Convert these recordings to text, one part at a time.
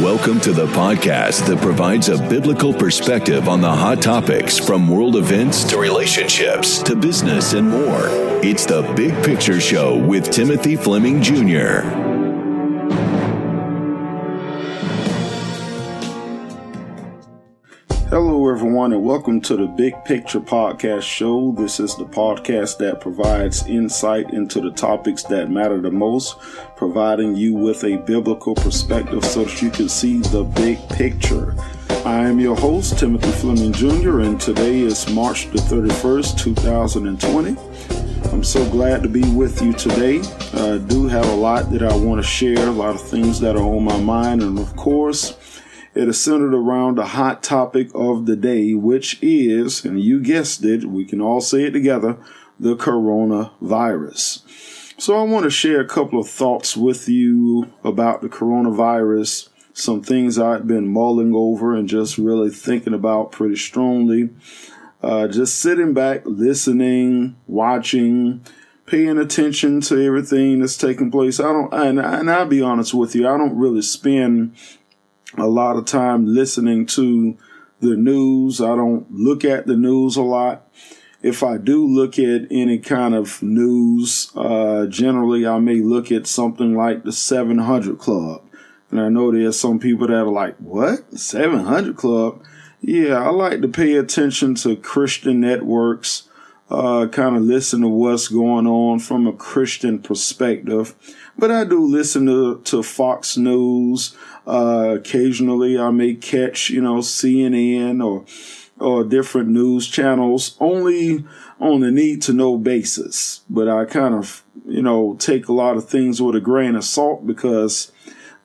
Welcome to the podcast that provides a biblical perspective on the hot topics from world events to relationships to business and more. It's the Big Picture Show with Timothy Fleming Jr. Hello, everyone, and welcome to the Big Picture Podcast Show. This is the podcast that provides insight into the topics that matter the most, providing you with a biblical perspective so that you can see the big picture. I am your host, Timothy Fleming Jr., and today is March the 31st, 2020. I'm so glad to be with you today. I do have a lot that I want to share, a lot of things that are on my mind, and of course, it is centered around the hot topic of the day, which is, and you guessed it, we can all say it together, the coronavirus. So I want to share a couple of thoughts with you about the coronavirus, some things I've been mulling over and just really thinking about pretty strongly. Uh, just sitting back, listening, watching, paying attention to everything that's taking place. I don't, and, and I'll be honest with you, I don't really spend a lot of time listening to the news. I don't look at the news a lot. If I do look at any kind of news, uh, generally I may look at something like the 700 Club. And I know there's some people that are like, what? 700 Club? Yeah, I like to pay attention to Christian networks, uh, kind of listen to what's going on from a Christian perspective. But I do listen to, to Fox News. Uh, occasionally I may catch, you know, CNN or, or different news channels only on a need to know basis. But I kind of, you know, take a lot of things with a grain of salt because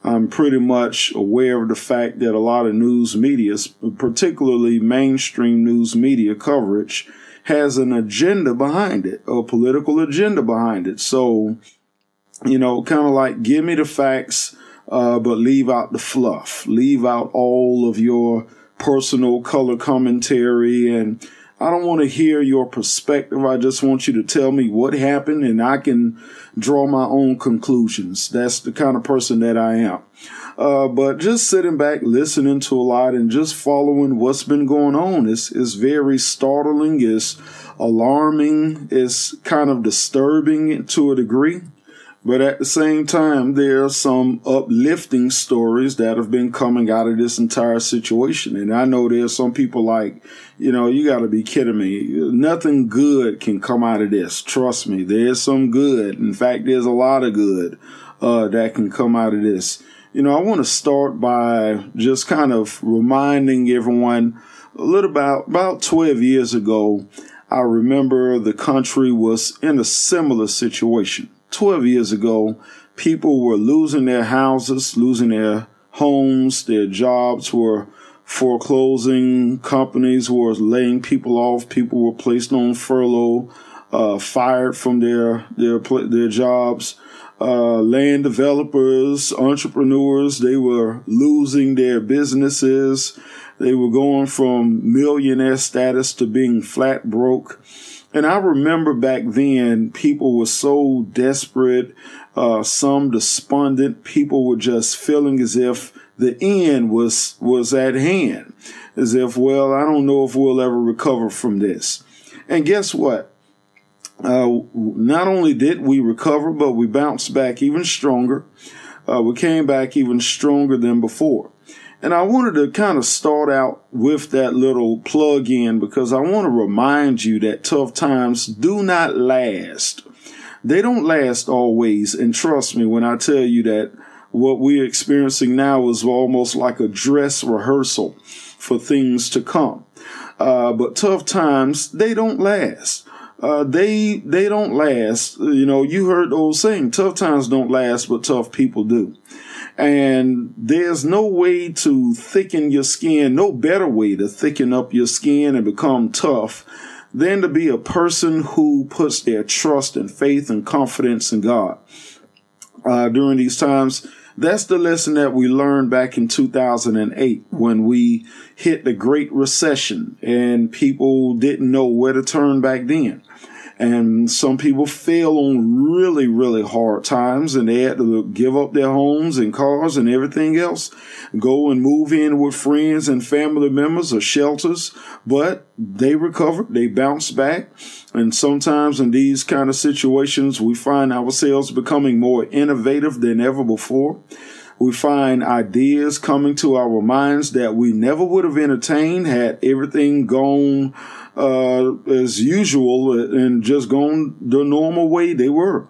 I'm pretty much aware of the fact that a lot of news media, particularly mainstream news media coverage, has an agenda behind it, a political agenda behind it. So, you know, kind of like give me the facts, uh, but leave out the fluff, leave out all of your personal color commentary and I don't want to hear your perspective. I just want you to tell me what happened and I can draw my own conclusions. That's the kind of person that I am. Uh, but just sitting back, listening to a lot and just following what's been going on is, is very startling, is alarming, is kind of disturbing to a degree. But at the same time, there are some uplifting stories that have been coming out of this entire situation. And I know there's some people like, you know, you got to be kidding me. Nothing good can come out of this. Trust me, there's some good. In fact, there's a lot of good uh, that can come out of this. You know, I want to start by just kind of reminding everyone a little about about 12 years ago. I remember the country was in a similar situation 12 years ago, people were losing their houses, losing their homes, their jobs were foreclosing, companies were laying people off, people were placed on furlough, uh, fired from their their their jobs. Uh, land developers, entrepreneurs, they were losing their businesses. They were going from millionaire status to being flat broke. And I remember back then, people were so desperate, uh, some despondent. People were just feeling as if the end was, was at hand. As if, well, I don't know if we'll ever recover from this. And guess what? Uh, not only did we recover, but we bounced back even stronger. Uh, we came back even stronger than before. And I wanted to kind of start out with that little plug in because I want to remind you that tough times do not last. They don't last always. And trust me when I tell you that what we're experiencing now is almost like a dress rehearsal for things to come. Uh, but tough times, they don't last. Uh, they, they don't last. You know, you heard the old saying, tough times don't last, but tough people do. And there's no way to thicken your skin, no better way to thicken up your skin and become tough than to be a person who puts their trust and faith and confidence in God. Uh, during these times, that's the lesson that we learned back in 2008 when we hit the Great Recession and people didn't know where to turn back then. And some people fell on really, really hard times and they had to give up their homes and cars and everything else, go and move in with friends and family members or shelters. But they recovered, they bounced back. And sometimes in these kind of situations, we find ourselves becoming more innovative than ever before. We find ideas coming to our minds that we never would have entertained had everything gone uh, as usual and just gone the normal way they were.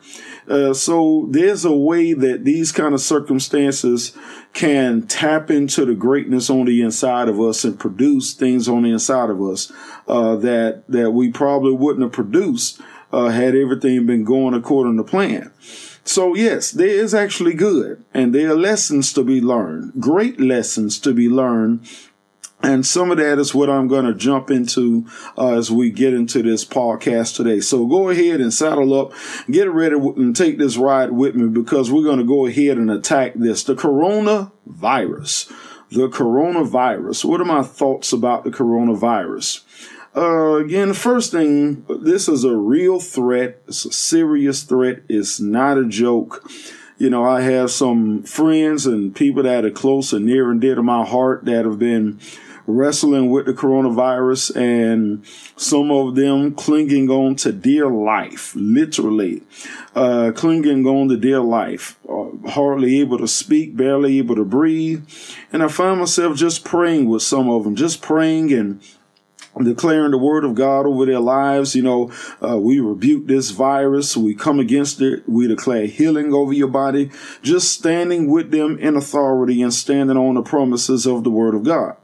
Uh, so there's a way that these kind of circumstances can tap into the greatness on the inside of us and produce things on the inside of us uh, that that we probably wouldn't have produced uh, had everything been going according to plan. So yes, there is actually good and there are lessons to be learned, great lessons to be learned. And some of that is what I'm going to jump into uh, as we get into this podcast today. So go ahead and saddle up, get ready and take this ride with me because we're going to go ahead and attack this. The coronavirus. The coronavirus. What are my thoughts about the coronavirus? Uh, again, first thing, this is a real threat. It's a serious threat. It's not a joke. You know, I have some friends and people that are close and near and dear to my heart that have been wrestling with the coronavirus and some of them clinging on to dear life, literally, uh, clinging on to dear life, uh, hardly able to speak, barely able to breathe. And I find myself just praying with some of them, just praying and declaring the word of God over their lives. You know, uh, we rebuke this virus. We come against it. We declare healing over your body. Just standing with them in authority and standing on the promises of the word of God.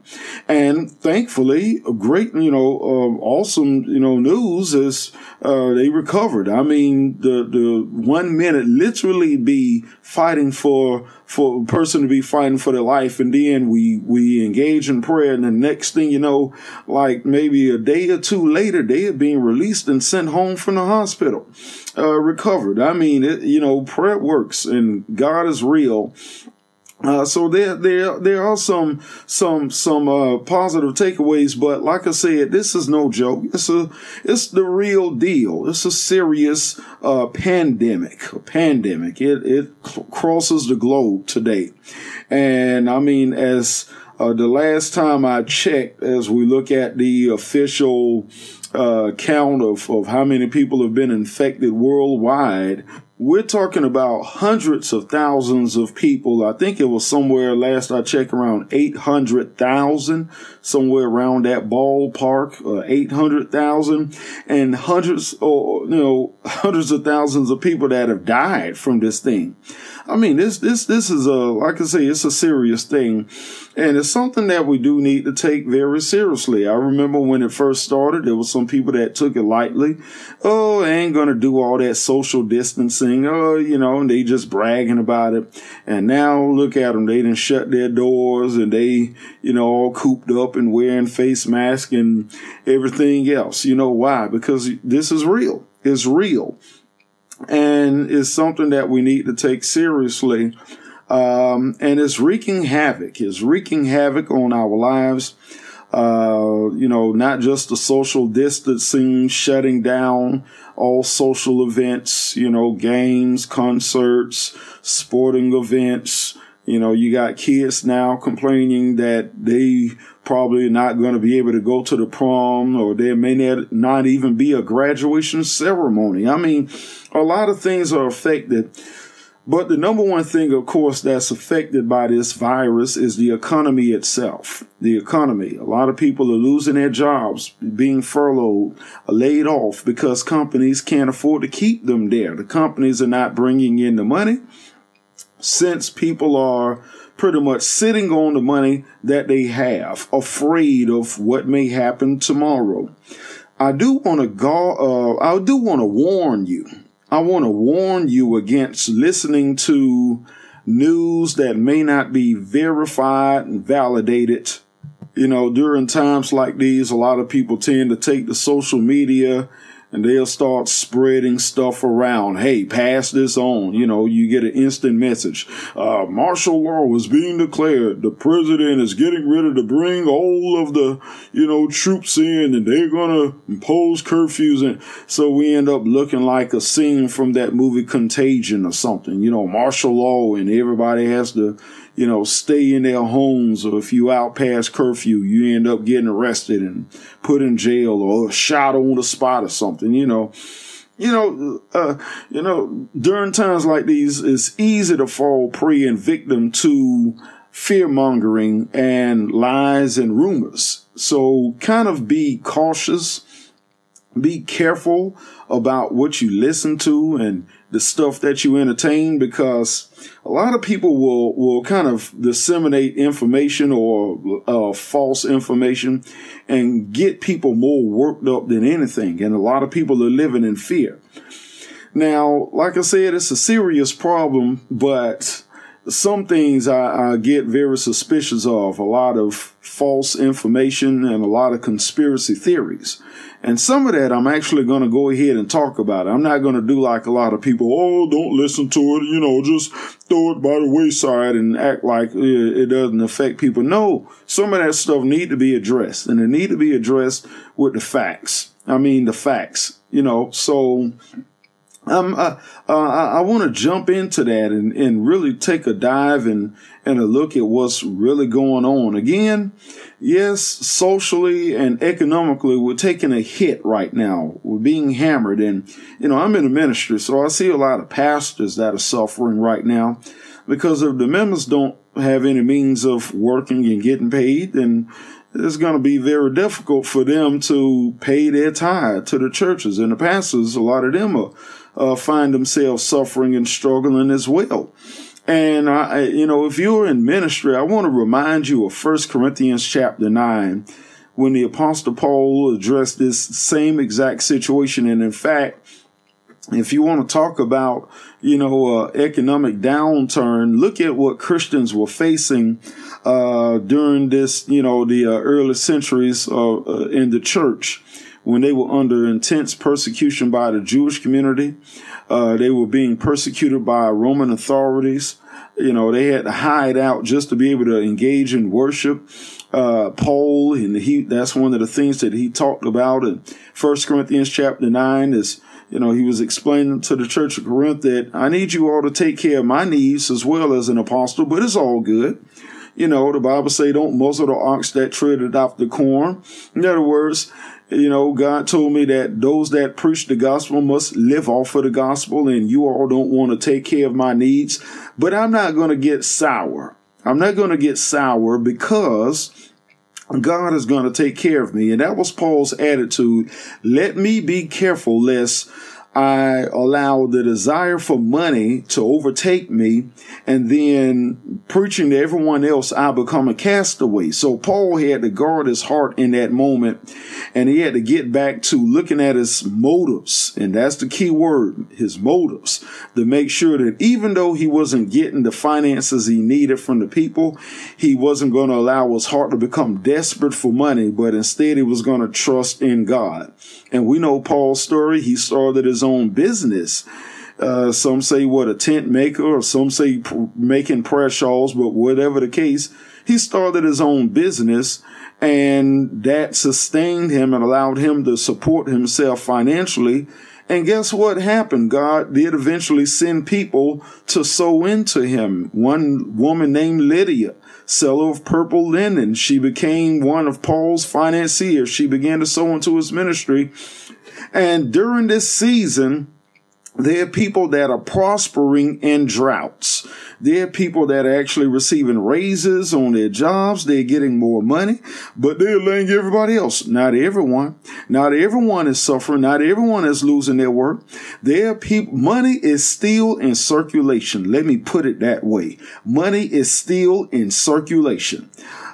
And thankfully, a great, you know, uh, awesome, you know, news is uh, they recovered. I mean, the the one minute literally be fighting for for a person to be fighting for their life, and then we we engage in prayer, and the next thing you know, like maybe a day or two later, they are being released and sent home from the hospital, uh, recovered. I mean, it, you know, prayer works, and God is real, uh, so there, there, there are some, some, some, uh, positive takeaways, but like I said, this is no joke. It's a, it's the real deal. It's a serious, uh, pandemic, a pandemic. It, it crosses the globe today. And I mean, as, uh, the last time I checked, as we look at the official, uh, count of, of how many people have been infected worldwide, we're talking about hundreds of thousands of people. I think it was somewhere last I checked around 800,000, somewhere around that ballpark, uh, 800,000 and hundreds or, you know, hundreds of thousands of people that have died from this thing. I mean, this, this, this is a, like I say, it's a serious thing. And it's something that we do need to take very seriously. I remember when it first started, there were some people that took it lightly. Oh, I ain't to do all that social distancing. Oh, you know, and they just bragging about it. And now look at them. They didn't shut their doors and they, you know, all cooped up and wearing face masks and everything else. You know why? Because this is real. It's real and is something that we need to take seriously. Um, and it's wreaking havoc. It's wreaking havoc on our lives. Uh, you know, not just the social distancing, shutting down all social events, you know, games, concerts, sporting events. You know, you got kids now complaining that they probably not going to be able to go to the prom or there may not even be a graduation ceremony. I mean, a lot of things are affected. But the number one thing, of course, that's affected by this virus is the economy itself. The economy. A lot of people are losing their jobs, being furloughed, laid off because companies can't afford to keep them there. The companies are not bringing in the money since people are pretty much sitting on the money that they have, afraid of what may happen tomorrow. I do want to go, uh, I do want to warn you. I want to warn you against listening to news that may not be verified and validated. You know, during times like these, a lot of people tend to take the social media and they'll start spreading stuff around. Hey, pass this on. You know, you get an instant message. Uh, martial law is being declared. The president is getting ready to bring all of the, you know, troops in and they're going to impose curfews. And so we end up looking like a scene from that movie Contagion or something, you know, martial law and everybody has to, you know, stay in their homes or if you out past curfew, you end up getting arrested and put in jail or shot on the spot or something, you know. You know, uh, you know, during times like these, it's easy to fall prey and victim to fear mongering and lies and rumors. So kind of be cautious, be careful about what you listen to and the stuff that you entertain because a lot of people will will kind of disseminate information or uh, false information and get people more worked up than anything. And a lot of people are living in fear. Now like i said it's a serious problem but some things I, I, get very suspicious of a lot of false information and a lot of conspiracy theories. And some of that I'm actually going to go ahead and talk about. I'm not going to do like a lot of people, oh, don't listen to it, you know, just throw it by the wayside and act like it doesn't affect people. No, some of that stuff need to be addressed and it need to be addressed with the facts. I mean, the facts, you know, so um, uh, uh, I, I want to jump into that and, and really take a dive and, and a look at what's really going on. Again, yes, socially and economically, we're taking a hit right now. We're being hammered. And, you know, I'm in a ministry, so I see a lot of pastors that are suffering right now because if the members don't have any means of working and getting paid, then it's going to be very difficult for them to pay their tithe to the churches and the pastors. A lot of them are uh, find themselves suffering and struggling as well. And I, you know, if you're in ministry, I want to remind you of First Corinthians chapter nine, when the apostle Paul addressed this same exact situation. And in fact, if you want to talk about, you know, uh, economic downturn, look at what Christians were facing uh, during this, you know, the uh, early centuries uh, uh, in the church when they were under intense persecution by the Jewish community. Uh, they were being persecuted by Roman authorities. You know, they had to hide out just to be able to engage in worship. Uh, Paul, and he, that's one of the things that he talked about in First Corinthians chapter nine is, you know, he was explaining to the church of Corinth that I need you all to take care of my needs as well as an apostle, but it's all good. You know, the Bible say don't muzzle the ox that treaded off the corn. In other words, you know, God told me that those that preach the gospel must live off of the gospel, and you all don't want to take care of my needs. But I'm not going to get sour. I'm not going to get sour because God is going to take care of me. And that was Paul's attitude. Let me be careful lest I allow the desire for money to overtake me and then preaching to everyone else, I become a castaway. So Paul had to guard his heart in that moment and he had to get back to looking at his motives. And that's the key word, his motives to make sure that even though he wasn't getting the finances he needed from the people, he wasn't going to allow his heart to become desperate for money, but instead he was going to trust in God. And we know Paul's story. He started his own business. Uh, some say what a tent maker, or some say pr- making prayer shawls, but whatever the case, he started his own business and that sustained him and allowed him to support himself financially. And guess what happened? God did eventually send people to sow into him. One woman named Lydia seller of purple linen. She became one of Paul's financiers. She began to sow into his ministry. And during this season, there are people that are prospering in droughts. There are people that are actually receiving raises on their jobs. They're getting more money, but they're laying everybody else. Not everyone. Not everyone is suffering. Not everyone is losing their work. There are people, money is still in circulation. Let me put it that way. Money is still in circulation.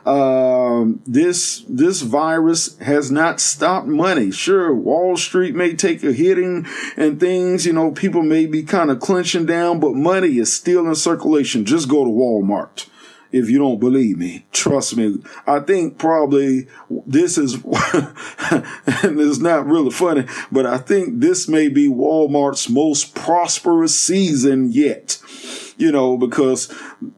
Um, this this virus has not stopped money. Sure, Wall Street may take a hitting and things, you know, people may be kind of clenching down, but money is still in circulation. Just go to Walmart. if you don't believe me. Trust me. I think probably this is, and it's not really funny, but I think this may be Walmart's most prosperous season yet you know, because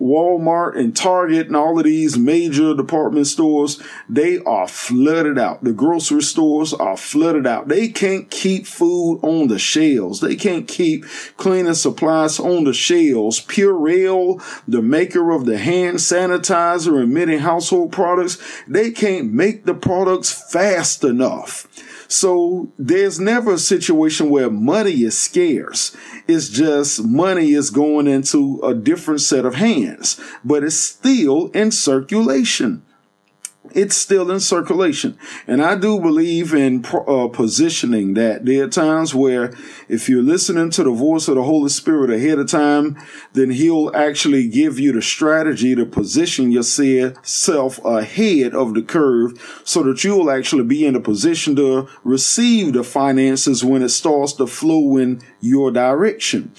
Walmart and Target and all of these major department stores, they are flooded out. The grocery stores are flooded out. They can't keep food on the shelves. They can't keep cleaning supplies on the shelves. Purell, the maker of the hand sanitizer and many household products, they can't make the products fast enough. So there's never a situation where money is scarce. It's just money is going into a different set of hands, but it's still in circulation it's still in circulation. And I do believe in uh, positioning that there are times where if you're listening to the voice of the Holy Spirit ahead of time, then he'll actually give you the strategy to position yourself ahead of the curve so that you will actually be in a position to receive the finances when it starts to flow in your direction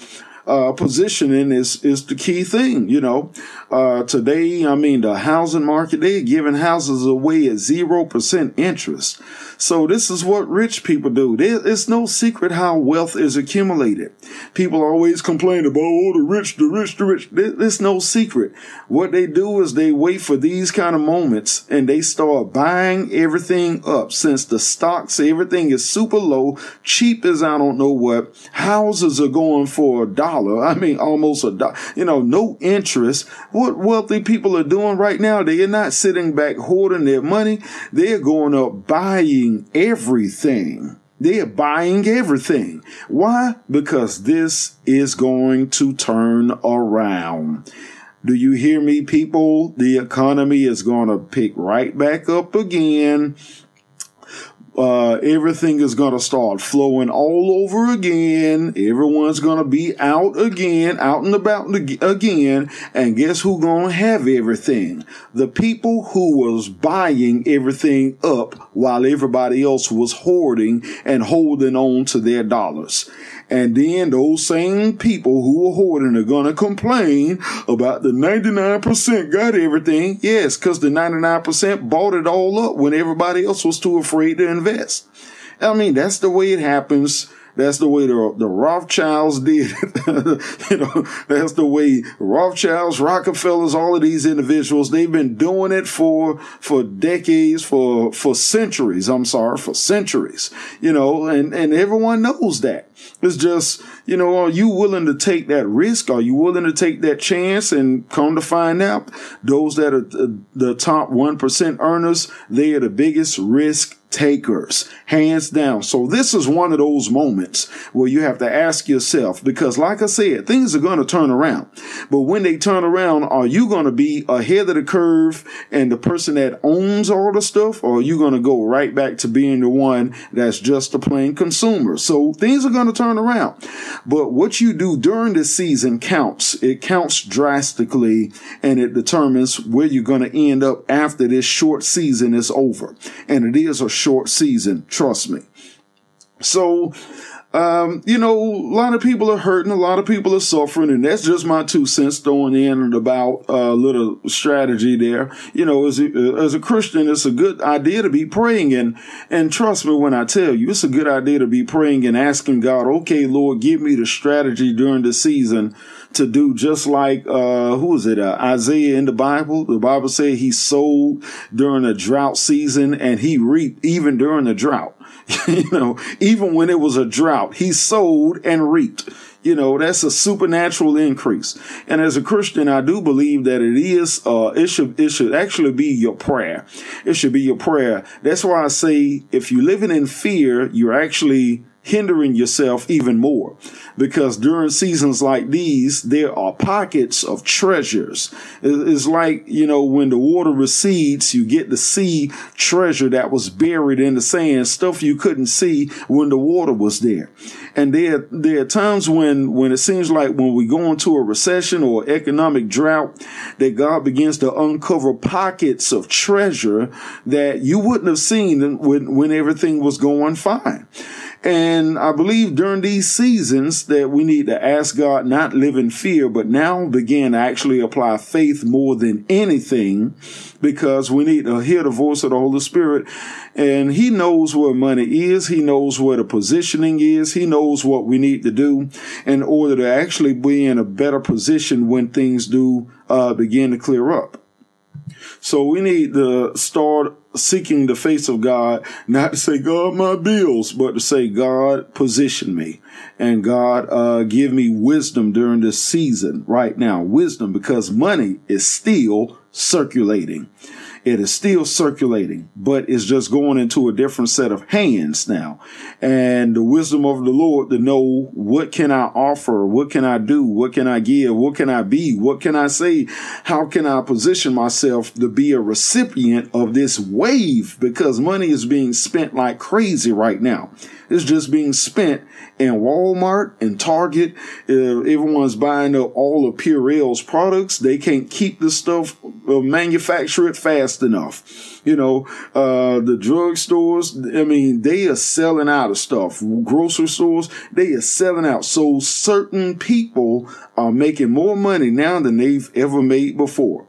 uh, positioning is is the key thing. You know, uh, today, I mean, the housing market they're giving houses away at zero percent interest. So this is what rich people do. It's no secret how wealth is accumulated. People always complain about oh the rich, the rich, the rich. It's no secret. What they do is they wait for these kind of moments and they start buying everything up. Since the stocks, everything is super low, cheap as I don't know what. Houses are going for a dollar dollar. I mean, almost a dollar. You know, no interest. What wealthy people are doing right now, they are not sitting back hoarding their money. They're going up buying everything. They're buying everything. Why? Because this is going to turn around. Do you hear me, people? The economy is going to pick right back up again uh, everything is going to start flowing all over again. Everyone's going to be out again, out and about again. And guess who going to have everything? The people who was buying everything up while everybody else was hoarding and holding on to their dollars. And then those same people who are hoarding are going to complain about the 99% got everything. Yes, because the 99% bought it all up when everybody else was too afraid to invest. I mean, that's the way it happens that's the way the, the Rothschilds did you know, that's the way Rothschilds, Rockefellers, all of these individuals, they've been doing it for, for decades, for, for centuries. I'm sorry, for centuries, you know, and, and everyone knows that. It's just, you know, are you willing to take that risk? Are you willing to take that chance? And come to find out, those that are uh, the top 1% earners, they are the biggest risk takers, hands down. So this is one of those moments where you have to ask yourself, because like I said, things are going to turn around. But when they turn around, are you going to be ahead of the curve and the person that owns all the stuff, or are you going to go right back to being the one that's just a plain consumer? So things are going to turn around. But what you do during the season counts. It counts drastically and it determines where you're going to end up after this short season is over. And it is a short season. Trust me. So, um, you know, a lot of people are hurting, a lot of people are suffering, and that's just my two cents throwing in and about a uh, little strategy there. You know, as a, as a Christian, it's a good idea to be praying, and and trust me when I tell you, it's a good idea to be praying and asking God, okay, Lord, give me the strategy during the season to do just like uh who is it? Uh, Isaiah in the Bible. The Bible said he sowed during a drought season and he reaped even during the drought. You know even when it was a drought he sowed and reaped. You know that's a supernatural increase. And as a christian i do believe that it is uh it should it should actually be your prayer. It should be your prayer. That's why i say if you're living in fear you're actually hindering yourself even more because during seasons like these, there are pockets of treasures. It's like, you know, when the water recedes, you get to see treasure that was buried in the sand, stuff you couldn't see when the water was there. And there, there are times when, when it seems like when we go into a recession or economic drought, that God begins to uncover pockets of treasure that you wouldn't have seen when, when everything was going fine. And I believe during these seasons that we need to ask God, not live in fear, but now begin to actually apply faith more than anything because we need to hear the voice of the Holy Spirit. And He knows where money is. He knows where the positioning is. He knows what we need to do in order to actually be in a better position when things do uh, begin to clear up. So we need to start seeking the face of God, not to say, God, my bills, but to say, God, position me. And God, uh, give me wisdom during this season right now. Wisdom because money is still circulating. It is still circulating, but it's just going into a different set of hands now. And the wisdom of the Lord to know what can I offer? What can I do? What can I give? What can I be? What can I say? How can I position myself to be a recipient of this wave? Because money is being spent like crazy right now. It's just being spent in Walmart and Target. Uh, everyone's buying up all of Purell's products. They can't keep the stuff, uh, manufacture it fast enough. You know, uh, the drugstores, I mean, they are selling out of stuff. Grocery stores, they are selling out. So certain people are making more money now than they've ever made before.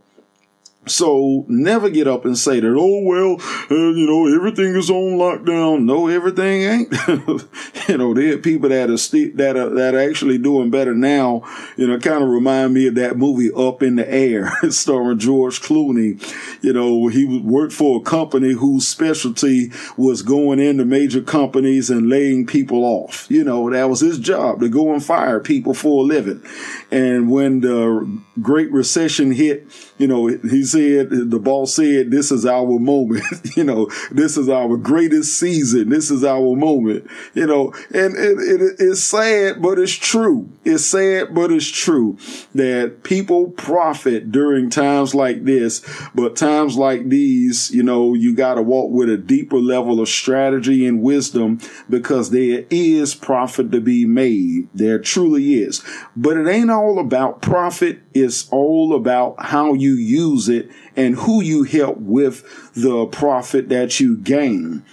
So never get up and say that, oh, well, uh, you know, everything is on lockdown. No, everything ain't. you know, there are people that are, st- that are, that are actually doing better now. You know, kind of remind me of that movie Up in the Air starring George Clooney. You know, he worked for a company whose specialty was going into major companies and laying people off. You know, that was his job to go and fire people for a living. And when the Great Recession hit, you know, he said, the boss said, this is our moment. you know, this is our greatest season. This is our moment, you know, and it, it, it's sad, but it's true. It's sad, but it's true that people profit during times like this, but times like these, you know, you got to walk with a deeper level of strategy and wisdom because there is profit to be made. There truly is, but it ain't all about profit. It's all about how you use it and who you help with the profit that you gain.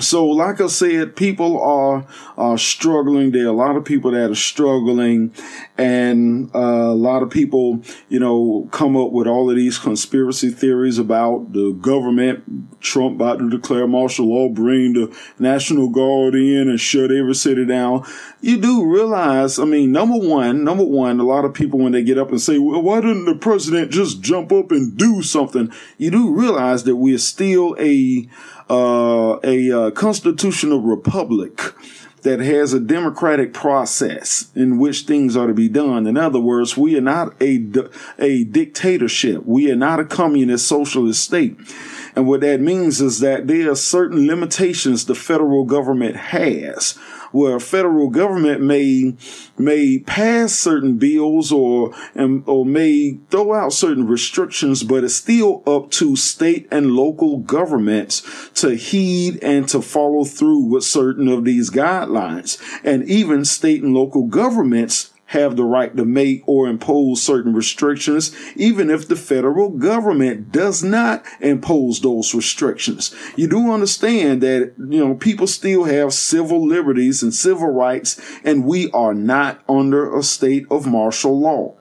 So, like I said, people are, are struggling. There are a lot of people that are struggling and uh, a lot of people, you know, come up with all of these conspiracy theories about the government, Trump about to declare martial law, bring the National Guard in and shut every city down. You do realize, I mean, number one, number one, a lot of people when they get up and say, well, why didn't the president just jump up and do something? You do realize that we're still a, uh, a uh, constitutional republic that has a democratic process in which things are to be done. In other words, we are not a, a dictatorship. We are not a communist socialist state. And what that means is that there are certain limitations the federal government has where federal government may may pass certain bills or or may throw out certain restrictions, but it's still up to state and local governments to heed and to follow through with certain of these guidelines. And even state and local governments have the right to make or impose certain restrictions, even if the federal government does not impose those restrictions. You do understand that, you know, people still have civil liberties and civil rights, and we are not under a state of martial law.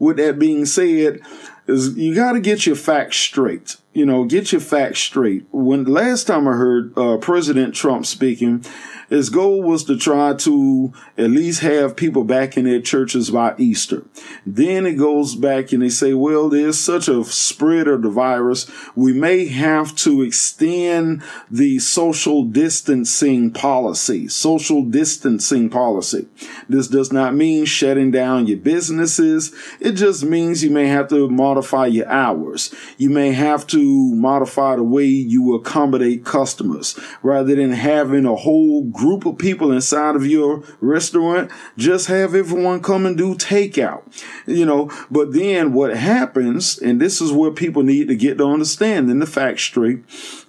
With that being said, is you got to get your facts straight. You know, get your facts straight. When last time I heard uh, President Trump speaking, his goal was to try to at least have people back in their churches by Easter. Then it goes back and they say, well, there's such a spread of the virus. We may have to extend the social distancing policy, social distancing policy. This does not mean shutting down your businesses. It just means you may have to modify your hours. You may have to modify the way you accommodate customers rather than having a whole group of people inside of your restaurant, just have everyone come and do takeout. You know, but then what happens, and this is where people need to get to understand in the fact straight,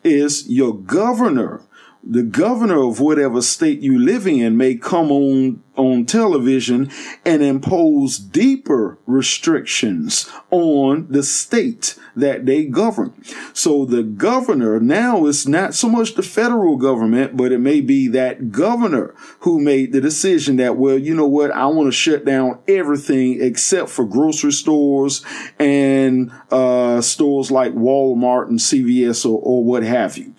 is your governor the governor of whatever state you live in may come on on television and impose deeper restrictions on the state that they govern. So the governor now is not so much the federal government, but it may be that governor who made the decision that, well, you know what? I want to shut down everything except for grocery stores and, uh, stores like Walmart and CVS or, or what have you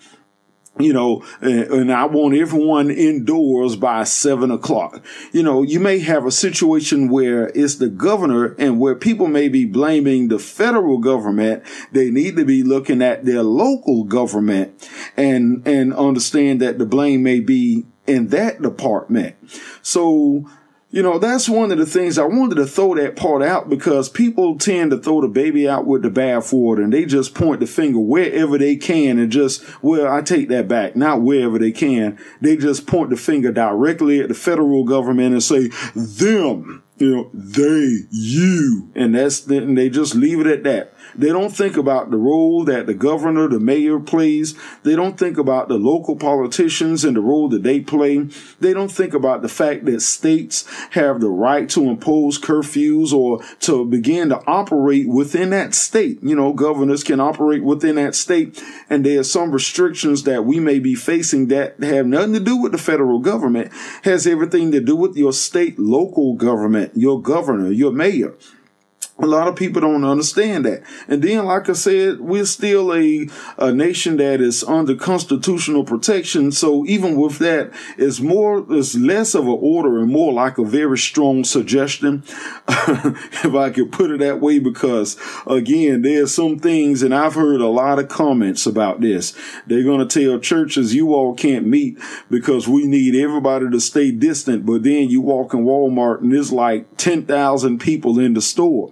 you know, eh, and I want everyone indoors by seven o'clock. You know, you may have a situation where it's the governor and where people may be blaming the federal government. They need to be looking at their local government and, and understand that the blame may be in that department. So, you know, that's one of the things I wanted to throw that part out because people tend to throw the baby out with the bathwater and they just point the finger wherever they can and just, well, I take that back, not wherever they can. They just point the finger directly at the federal government and say, them, you know, they, you, and that's, and they just leave it at that. They don't think about the role that the governor, the mayor plays. They don't think about the local politicians and the role that they play. They don't think about the fact that states have the right to impose curfews or to begin to operate within that state. You know, governors can operate within that state and there are some restrictions that we may be facing that have nothing to do with the federal government, has everything to do with your state local government, your governor, your mayor. A lot of people don't understand that. And then, like I said, we're still a, a nation that is under constitutional protection. So even with that, it's more, it's less of an order and more like a very strong suggestion. if I could put it that way, because again, there's some things, and I've heard a lot of comments about this. They're going to tell churches, you all can't meet because we need everybody to stay distant. But then you walk in Walmart and there's like 10,000 people in the store.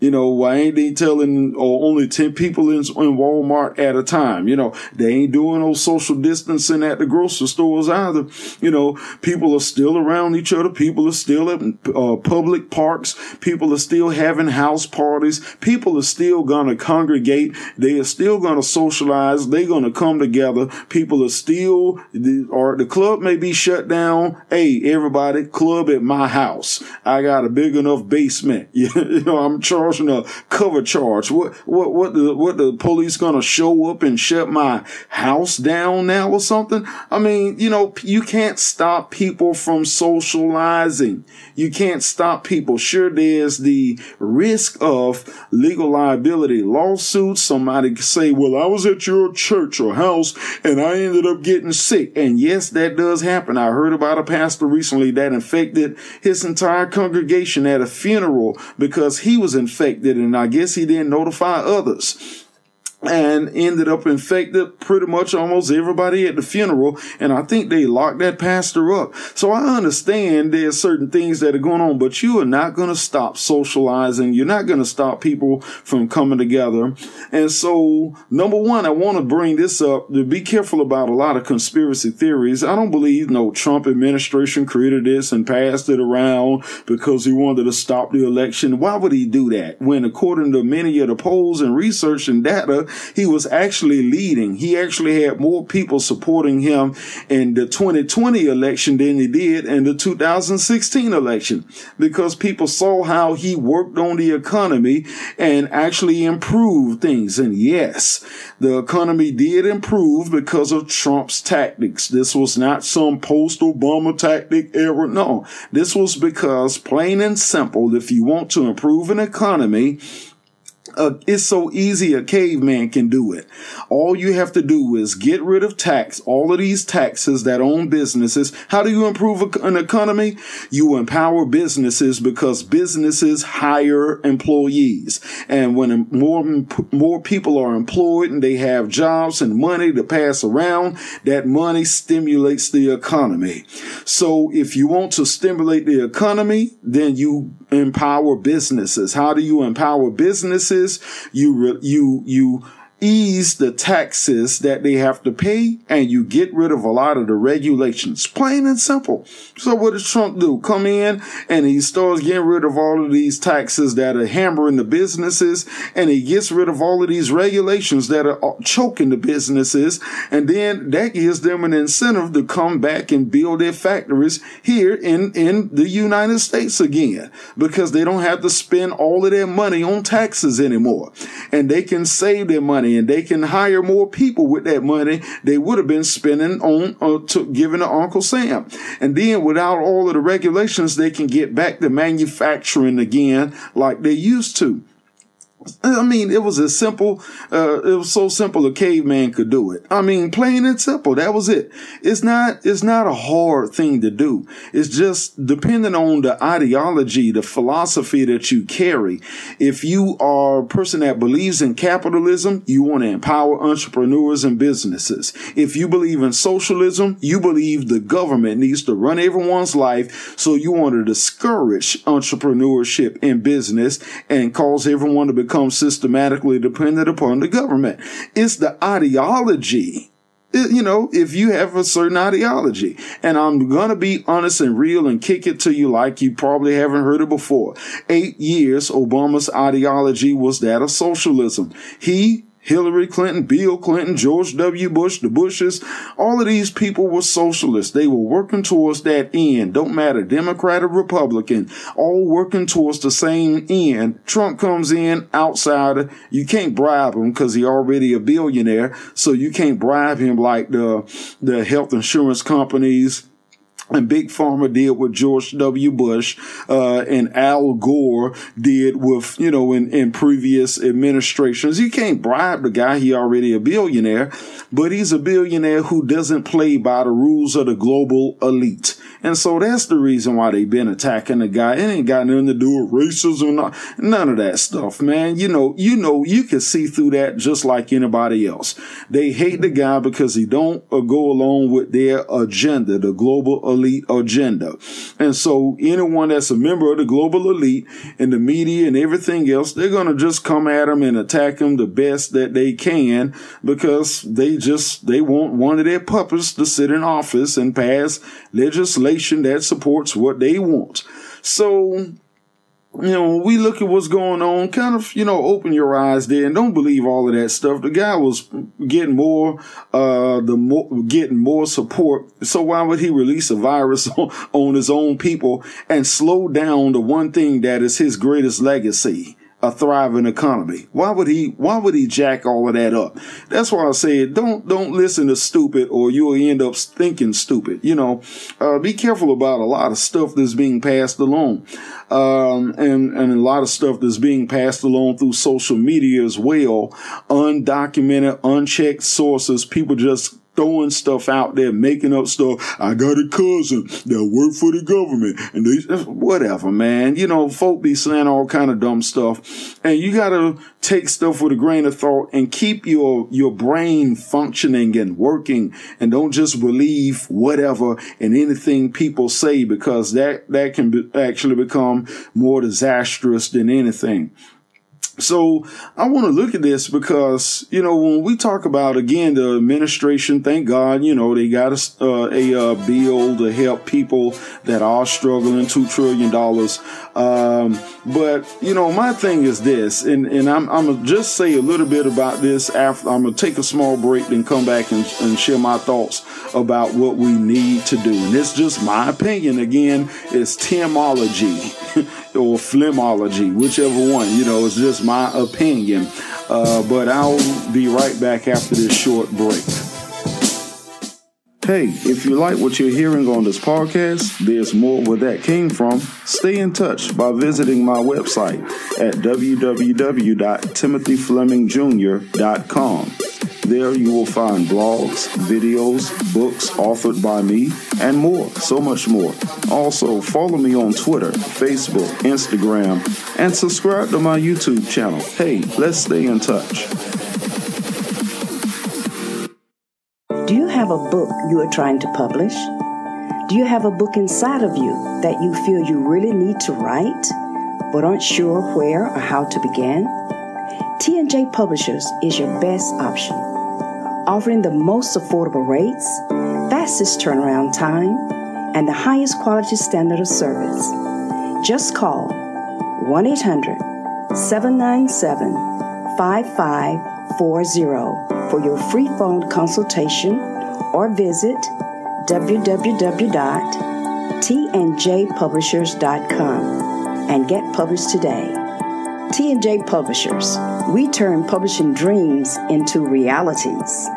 You know, why ain't they telling or oh, only 10 people in, in Walmart at a time? You know, they ain't doing no social distancing at the grocery stores either. You know, people are still around each other. People are still at uh, public parks. People are still having house parties. People are still going to congregate. They are still going to socialize. They're going to come together. People are still, or the club may be shut down. Hey, everybody, club at my house. I got a big enough basement. you know, I'm charging a cover charge. What, what, what the, what the police gonna show up and shut my house down now or something? I mean, you know, you can't stop people from socializing. You can't stop people. Sure, there's the risk of legal liability lawsuits. Somebody could say, well, I was at your church or house and I ended up getting sick. And yes, that does happen. I heard about a pastor recently that infected his entire congregation at a funeral because he was infected and I guess he didn't notify others and ended up infected pretty much almost everybody at the funeral. And I think they locked that pastor up. So I understand there's certain things that are going on, but you are not going to stop socializing. You're not going to stop people from coming together. And so, number one, I want to bring this up to be careful about a lot of conspiracy theories. I don't believe no Trump administration created this and passed it around because he wanted to stop the election. Why would he do that when according to many of the polls and research and data, he was actually leading. He actually had more people supporting him in the 2020 election than he did in the 2016 election because people saw how he worked on the economy and actually improved things. And yes, the economy did improve because of Trump's tactics. This was not some post Obama tactic error. No, this was because plain and simple, if you want to improve an economy, it's so easy a caveman can do it. All you have to do is get rid of tax, all of these taxes that own businesses. How do you improve an economy? You empower businesses because businesses hire employees. And when more, more people are employed and they have jobs and money to pass around, that money stimulates the economy. So if you want to stimulate the economy, then you empower businesses. How do you empower businesses? You, you, you ease the taxes that they have to pay and you get rid of a lot of the regulations. Plain and simple. So what does Trump do? Come in and he starts getting rid of all of these taxes that are hammering the businesses and he gets rid of all of these regulations that are choking the businesses. And then that gives them an incentive to come back and build their factories here in, in the United States again because they don't have to spend all of their money on taxes anymore and they can save their money money and they can hire more people with that money they would have been spending on uh, to, giving to Uncle Sam. And then without all of the regulations, they can get back to manufacturing again like they used to. I mean, it was as simple, uh, it was so simple a caveman could do it. I mean, plain and simple. That was it. It's not, it's not a hard thing to do. It's just depending on the ideology, the philosophy that you carry. If you are a person that believes in capitalism, you want to empower entrepreneurs and businesses. If you believe in socialism, you believe the government needs to run everyone's life. So you want to discourage entrepreneurship in business and cause everyone to become become systematically dependent upon the government. It's the ideology you know, if you have a certain ideology. And I'm going to be honest and real and kick it to you like you probably haven't heard it before. Eight years, Obama's ideology was that of socialism. He Hillary Clinton, Bill Clinton, George W. Bush, the Bushes, all of these people were socialists. They were working towards that end. Don't matter, Democrat or Republican, all working towards the same end. Trump comes in, outsider. You can't bribe him because he already a billionaire. So you can't bribe him like the, the health insurance companies, and Big Pharma did with George W. Bush uh, and Al Gore did with, you know, in, in previous administrations. You can't bribe the guy. He already a billionaire, but he's a billionaire who doesn't play by the rules of the global elite. And so that's the reason why they've been attacking the guy. It ain't got nothing to do with racism, none of that stuff, man. You know, you know, you can see through that just like anybody else. They hate the guy because he don't uh, go along with their agenda, the global elite agenda. And so anyone that's a member of the global elite and the media and everything else, they're going to just come at him and attack him the best that they can because they just, they want one of their puppets to sit in office and pass legislation that supports what they want. So, you know, we look at what's going on, kind of, you know, open your eyes there and don't believe all of that stuff. The guy was getting more, uh, the more, getting more support. So why would he release a virus on, on his own people and slow down the one thing that is his greatest legacy? A thriving economy. Why would he, why would he jack all of that up? That's why I said, don't, don't listen to stupid or you'll end up thinking stupid. You know, uh, be careful about a lot of stuff that's being passed along. Um, and, and a lot of stuff that's being passed along through social media as well. Undocumented, unchecked sources. People just throwing stuff out there, making up stuff. I got a cousin that work for the government and they, whatever, man. You know, folk be saying all kind of dumb stuff and you gotta take stuff with a grain of thought and keep your, your brain functioning and working and don't just believe whatever and anything people say because that, that can be, actually become more disastrous than anything. So I want to look at this because, you know, when we talk about, again, the administration, thank God, you know, they got a, uh, a uh, bill to help people that are struggling, $2 trillion. Um, but, you know, my thing is this, and, and I'm, I'm going to just say a little bit about this after I'm going to take a small break, then come back and, and share my thoughts about what we need to do. And it's just my opinion. Again, it's Timology or Flimology, whichever one, you know, it's just my opinion. Uh, but I'll be right back after this short break. Hey, if you like what you're hearing on this podcast, there's more where that came from. Stay in touch by visiting my website at www.timothyflemingjr.com. There you will find blogs, videos, books authored by me, and more, so much more. Also, follow me on Twitter, Facebook, Instagram, and subscribe to my YouTube channel. Hey, let's stay in touch. Do you have a book you are trying to publish? Do you have a book inside of you that you feel you really need to write, but aren't sure where or how to begin? T&J Publishers is your best option, offering the most affordable rates, fastest turnaround time, and the highest quality standard of service. Just call 1 800 797 5540 for your free phone consultation or visit www.tnjpublishers.com and get published today. T&J Publishers. We turn publishing dreams into realities.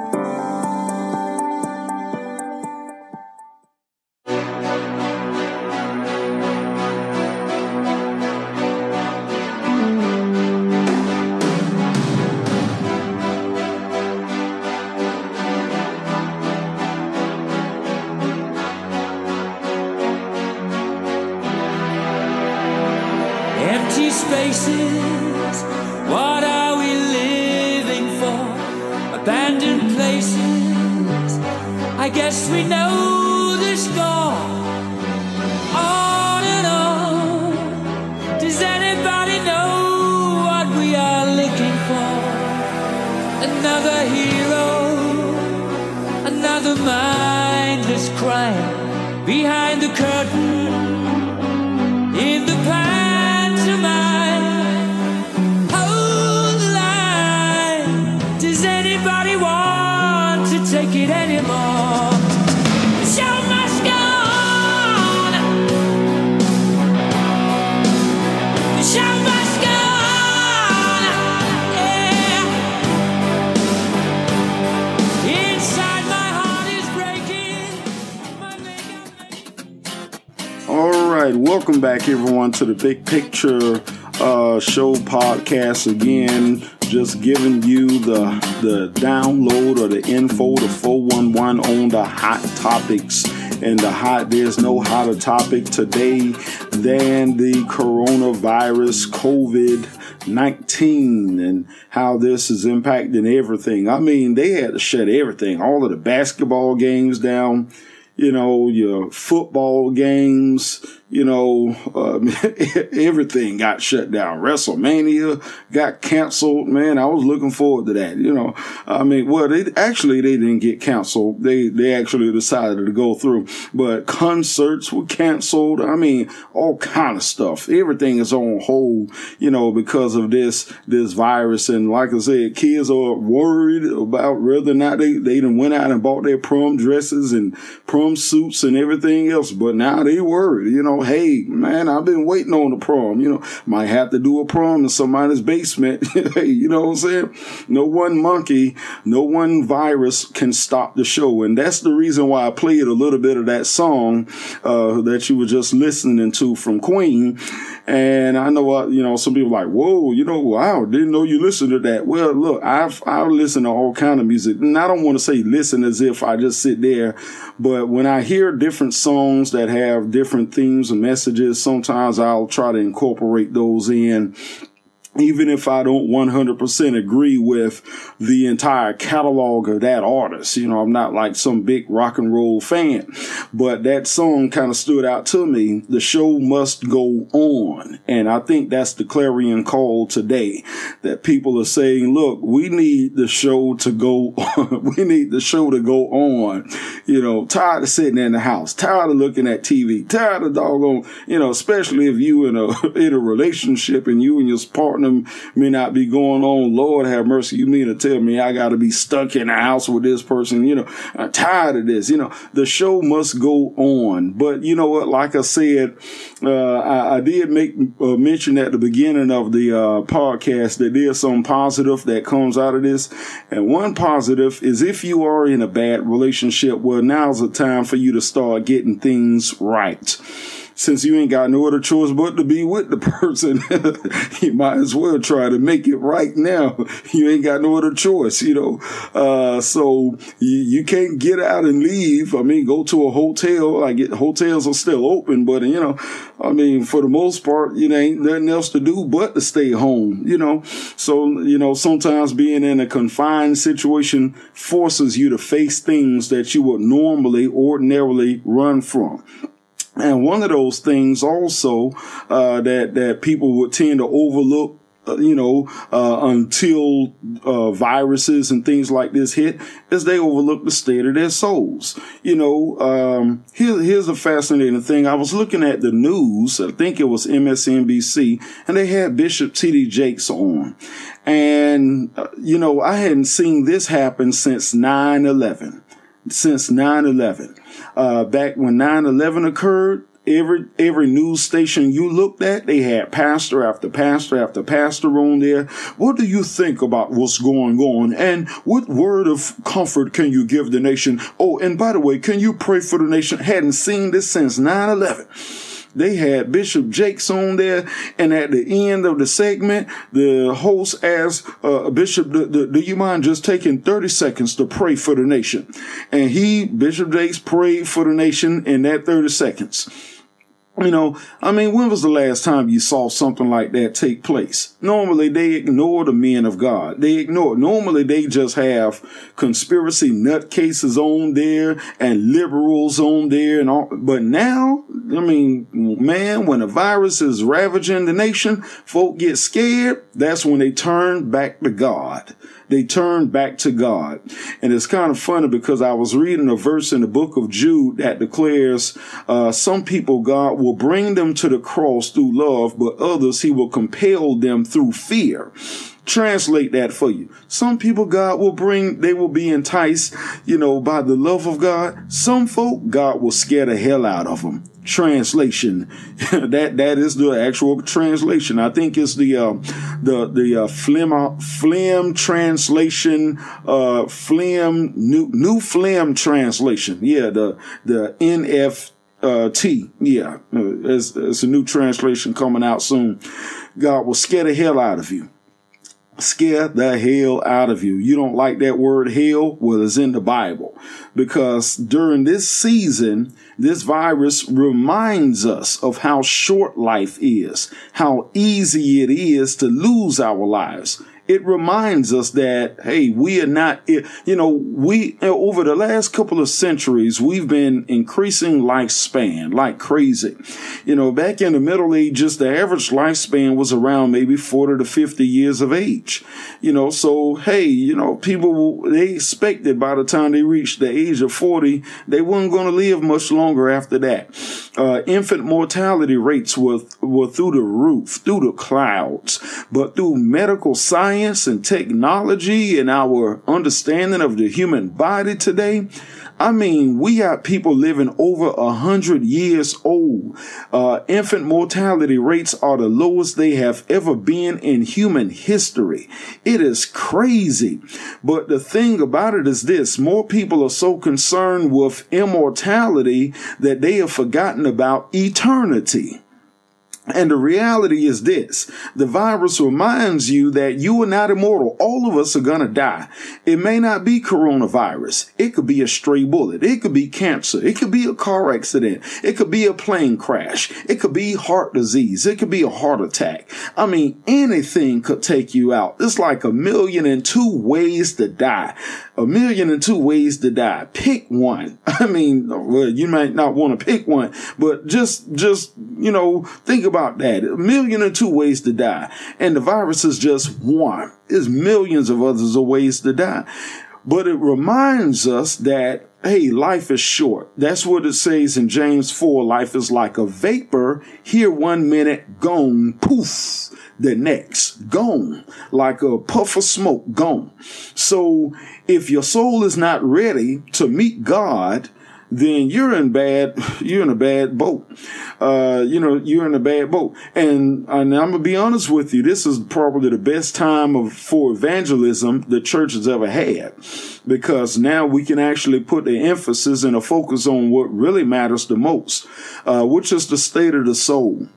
To the Big Picture uh, Show podcast again. Just giving you the the download or the info, the 411 on the hot topics. And the hot, there's no hotter topic today than the coronavirus COVID 19 and how this is impacting everything. I mean, they had to shut everything, all of the basketball games down you know, your football games, you know, um, everything got shut down. WrestleMania got canceled. Man, I was looking forward to that. You know, I mean, well, they actually they didn't get canceled. They they actually decided to go through, but concerts were canceled. I mean, all kind of stuff. Everything is on hold. You know, because of this this virus. And like I said, kids are worried about whether or not they they done went out and bought their prom dresses and prom suits and everything else. But now they worried. You know, hey man, I've been waiting on the prom. You know, might have to do a prom in somebody's basement. you know what I'm saying? No one monkey, no one virus can stop the show, and that's the reason why I played a little bit of that song uh, that you were just listening to from Queen. And I know, uh, you know, some people like, whoa, you know, wow, didn't know you listened to that. Well, look, I've, I listen to all kind of music and I don't want to say listen as if I just sit there, but when I hear different songs that have different themes and messages, sometimes I'll try to incorporate those in even if I don't 100% agree with the entire catalog of that artist. You know, I'm not like some big rock and roll fan, but that song kind of stood out to me. The show must go on. And I think that's the clarion call today that people are saying, look, we need the show to go on. we need the show to go on. You know, tired of sitting in the house, tired of looking at TV, tired of doggone, you know, especially if you in a, in a relationship and you and your partner may not be going on. Lord have mercy. You mean to tell me I got to be stuck in the house with this person? You know, I'm tired of this. You know, the show must go on. But you know what? Like I said, uh, I, I, did make uh, mention at the beginning of the uh, podcast that there's some positive that comes out of this. And one positive is if you are in a bad relationship, well, now's the time for you to start getting things right since you ain't got no other choice but to be with the person, you might as well try to make it right now. You ain't got no other choice, you know. Uh, so you, you can't get out and leave. I mean, go to a hotel. I get hotels are still open, but you know, I mean, for the most part, you know, ain't nothing else to do but to stay home, you know. So, you know, sometimes being in a confined situation forces you to face things that you would normally, ordinarily run from. And one of those things also uh, that that people would tend to overlook uh, you know, uh, until uh, viruses and things like this hit, is they overlook the state of their souls. You know, um, here, here's a fascinating thing. I was looking at the news. I think it was MSNBC, and they had Bishop T.D. Jakes on. And, uh, you know, I hadn't seen this happen since 9 11. Since 9 11. Uh, back when 9 11 occurred, every every news station you looked at, they had pastor after pastor after pastor on there. What do you think about what's going on? And what word of comfort can you give the nation? Oh, and by the way, can you pray for the nation? Hadn't seen this since 9-11 they had Bishop Jakes on there, and at the end of the segment, the host asked uh, Bishop, do, do, do, you mind just taking 30 seconds to pray for the nation? And he, Bishop Jakes, prayed for the nation in that 30 seconds. You know, I mean, when was the last time you saw something like that take place? Normally they ignore the men of God. They ignore. Normally they just have conspiracy nutcases on there and liberals on there and all. But now, I mean, man, when a virus is ravaging the nation, folk get scared. That's when they turn back to God they turned back to God. And it's kind of funny because I was reading a verse in the book of Jude that declares, uh, some people God will bring them to the cross through love, but others he will compel them through fear translate that for you. Some people God will bring, they will be enticed, you know, by the love of God. Some folk, God will scare the hell out of them translation. that that is the actual translation. I think it's the uh, the the uh, Flim Flim translation, uh, Flim new new Flim translation. Yeah, the the NF. Uh, T, yeah, uh, it's, it's a new translation coming out soon. God will scare the hell out of you scare the hell out of you. You don't like that word hell? Well, it's in the Bible because during this season, this virus reminds us of how short life is, how easy it is to lose our lives it reminds us that, hey, we are not, you know, we, over the last couple of centuries, we've been increasing lifespan like crazy. You know, back in the Middle Ages, the average lifespan was around maybe 40 to 50 years of age. You know, so, hey, you know, people, they expected by the time they reached the age of 40, they weren't going to live much longer after that. Uh, infant mortality rates were, were through the roof, through the clouds, but through medical science, science and technology and our understanding of the human body today, I mean, we got people living over a hundred years old. Uh, infant mortality rates are the lowest they have ever been in human history. It is crazy. But the thing about it is this, more people are so concerned with immortality that they have forgotten about eternity. And the reality is this the virus reminds you that you are not immortal. All of us are going to die. It may not be coronavirus. It could be a stray bullet. It could be cancer. It could be a car accident. It could be a plane crash. It could be heart disease. It could be a heart attack. I mean, anything could take you out. It's like a million and two ways to die. A million and two ways to die. Pick one. I mean, well, you might not want to pick one, but just, just, you know, think about that. A million and two ways to die. And the virus is just one. There's millions of others of ways to die. But it reminds us that, hey, life is short. That's what it says in James 4. Life is like a vapor. Here one minute, gone, poof. The next, gone. Like a puff of smoke, gone. So if your soul is not ready to meet God, then you're in bad, you're in a bad boat. Uh, you know, you're in a bad boat. And, and I'm gonna be honest with you, this is probably the best time of, for evangelism the church has ever had. Because now we can actually put the emphasis and a focus on what really matters the most, uh, which is the state of the soul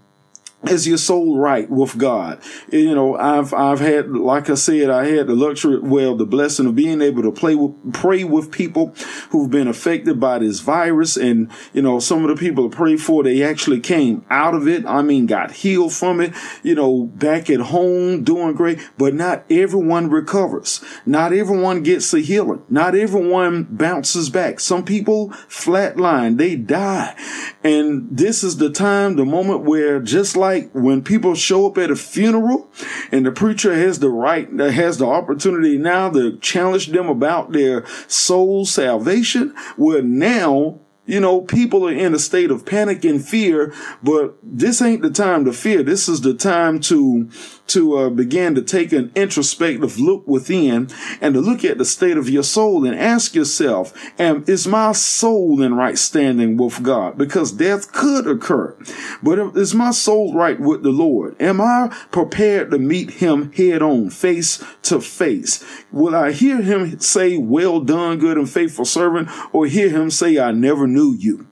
is your soul right with God? You know, I've, I've had, like I said, I had the luxury, well, the blessing of being able to play with, pray with people who've been affected by this virus. And, you know, some of the people I prayed for, they actually came out of it. I mean, got healed from it, you know, back at home doing great, but not everyone recovers. Not everyone gets a healing. Not everyone bounces back. Some people flatline, they die. And this is the time, the moment where just like like when people show up at a funeral and the preacher has the right, has the opportunity now to challenge them about their soul salvation. Well, now you know, people are in a state of panic and fear, but this ain't the time to fear. This is the time to to uh, begin to take an introspective look within and to look at the state of your soul and ask yourself, am, is my soul in right standing with God? Because death could occur, but is my soul right with the Lord? Am I prepared to meet him head on, face to face? Will I hear him say, well done, good and faithful servant, or hear him say, I never knew you?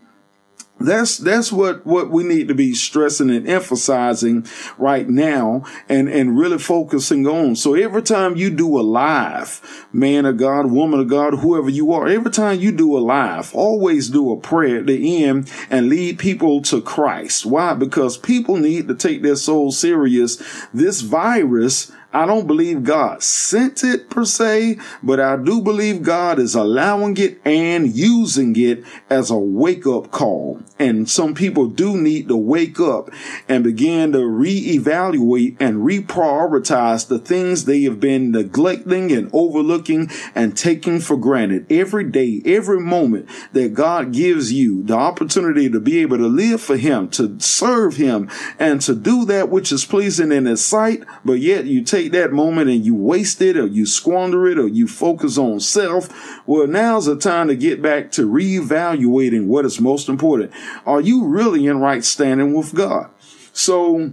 That's that's what what we need to be stressing and emphasizing right now and and really focusing on. So every time you do a live, man of God, woman of God, whoever you are, every time you do a live, always do a prayer at the end and lead people to Christ. Why? Because people need to take their soul serious. This virus I don't believe God sent it per se, but I do believe God is allowing it and using it as a wake up call. And some people do need to wake up and begin to reevaluate and reprioritize the things they have been neglecting and overlooking and taking for granted every day, every moment that God gives you the opportunity to be able to live for Him, to serve Him, and to do that which is pleasing in His sight, but yet you take take that moment and you waste it or you squander it or you focus on self, well, now's the time to get back to reevaluating what is most important. Are you really in right standing with God? So,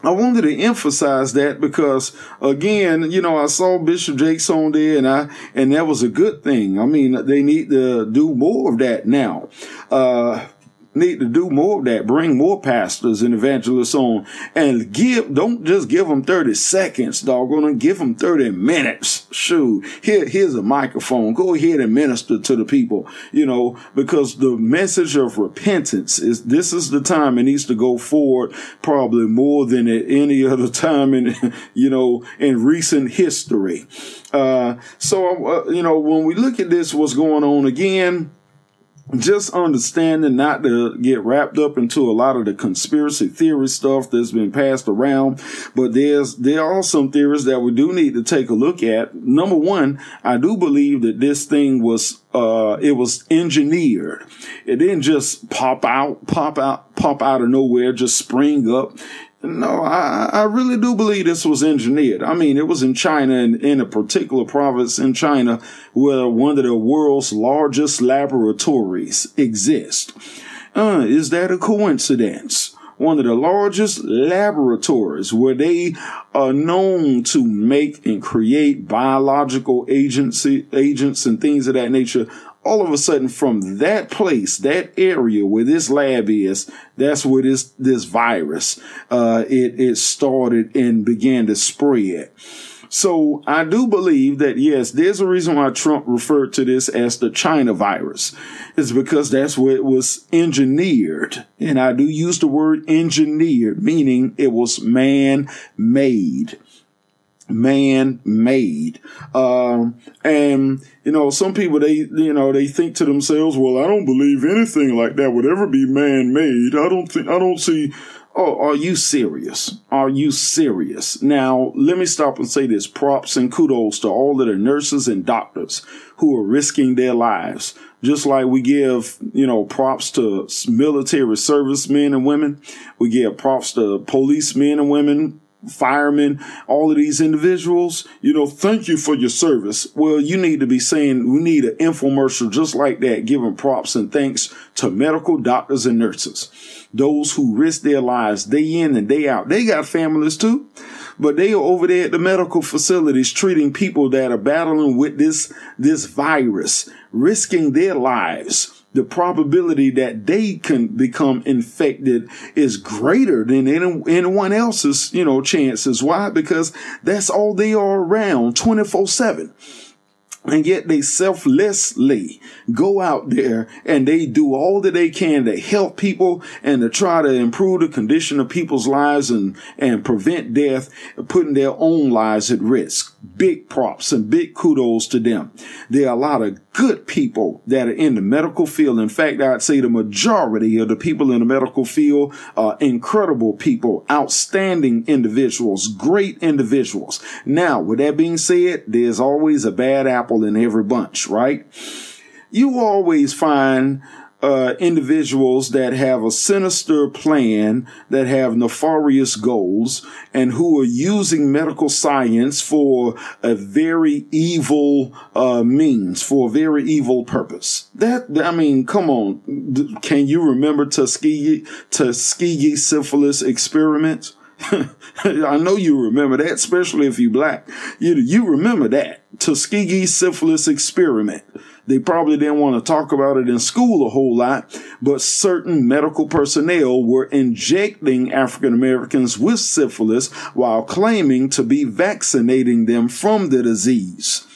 I wanted to emphasize that because again, you know, I saw Bishop Jakes on there and I, and that was a good thing. I mean, they need to do more of that now. Uh, need to do more of that. Bring more pastors and evangelists on and give, don't just give them 30 seconds, dog. Gonna give them 30 minutes. Shoot, here, here's a microphone. Go ahead and minister to the people, you know, because the message of repentance is, this is the time it needs to go forward probably more than at any other time in, you know, in recent history. Uh, so, uh, you know, when we look at this, what's going on again, just understanding not to get wrapped up into a lot of the conspiracy theory stuff that's been passed around. But there's, there are some theories that we do need to take a look at. Number one, I do believe that this thing was, uh, it was engineered. It didn't just pop out, pop out, pop out of nowhere, just spring up. No, I, I really do believe this was engineered. I mean, it was in China, in, in a particular province in China, where one of the world's largest laboratories exist. Uh, is that a coincidence? One of the largest laboratories where they are known to make and create biological agency, agents and things of that nature all of a sudden from that place, that area where this lab is, that's where this, this virus, uh, it, it started and began to spread. So I do believe that yes, there's a reason why Trump referred to this as the China virus. It's because that's where it was engineered. And I do use the word engineered, meaning it was man made man made. Um, and, you know, some people, they, you know, they think to themselves, well, I don't believe anything like that would ever be man made. I don't think, I don't see, oh, are you serious? Are you serious? Now, let me stop and say this. Props and kudos to all of the nurses and doctors who are risking their lives. Just like we give, you know, props to military servicemen and women. We give props to policemen and women firemen, all of these individuals, you know, thank you for your service. Well, you need to be saying we need an infomercial just like that, giving props and thanks to medical doctors and nurses. Those who risk their lives day in and day out. They got families too, but they are over there at the medical facilities treating people that are battling with this, this virus, risking their lives the probability that they can become infected is greater than any, anyone else's, you know, chances. Why? Because that's all they are around 24 seven. And yet they selflessly go out there and they do all that they can to help people and to try to improve the condition of people's lives and, and prevent death, putting their own lives at risk. Big props and big kudos to them. There are a lot of good people that are in the medical field. In fact, I'd say the majority of the people in the medical field are incredible people, outstanding individuals, great individuals. Now, with that being said, there's always a bad apple in every bunch, right? You always find uh, individuals that have a sinister plan, that have nefarious goals, and who are using medical science for a very evil uh, means, for a very evil purpose. That I mean, come on, can you remember Tuskegee Tuskegee syphilis experiment? I know you remember that, especially if you black. You you remember that Tuskegee syphilis experiment. They probably didn't want to talk about it in school a whole lot, but certain medical personnel were injecting African Americans with syphilis while claiming to be vaccinating them from the disease.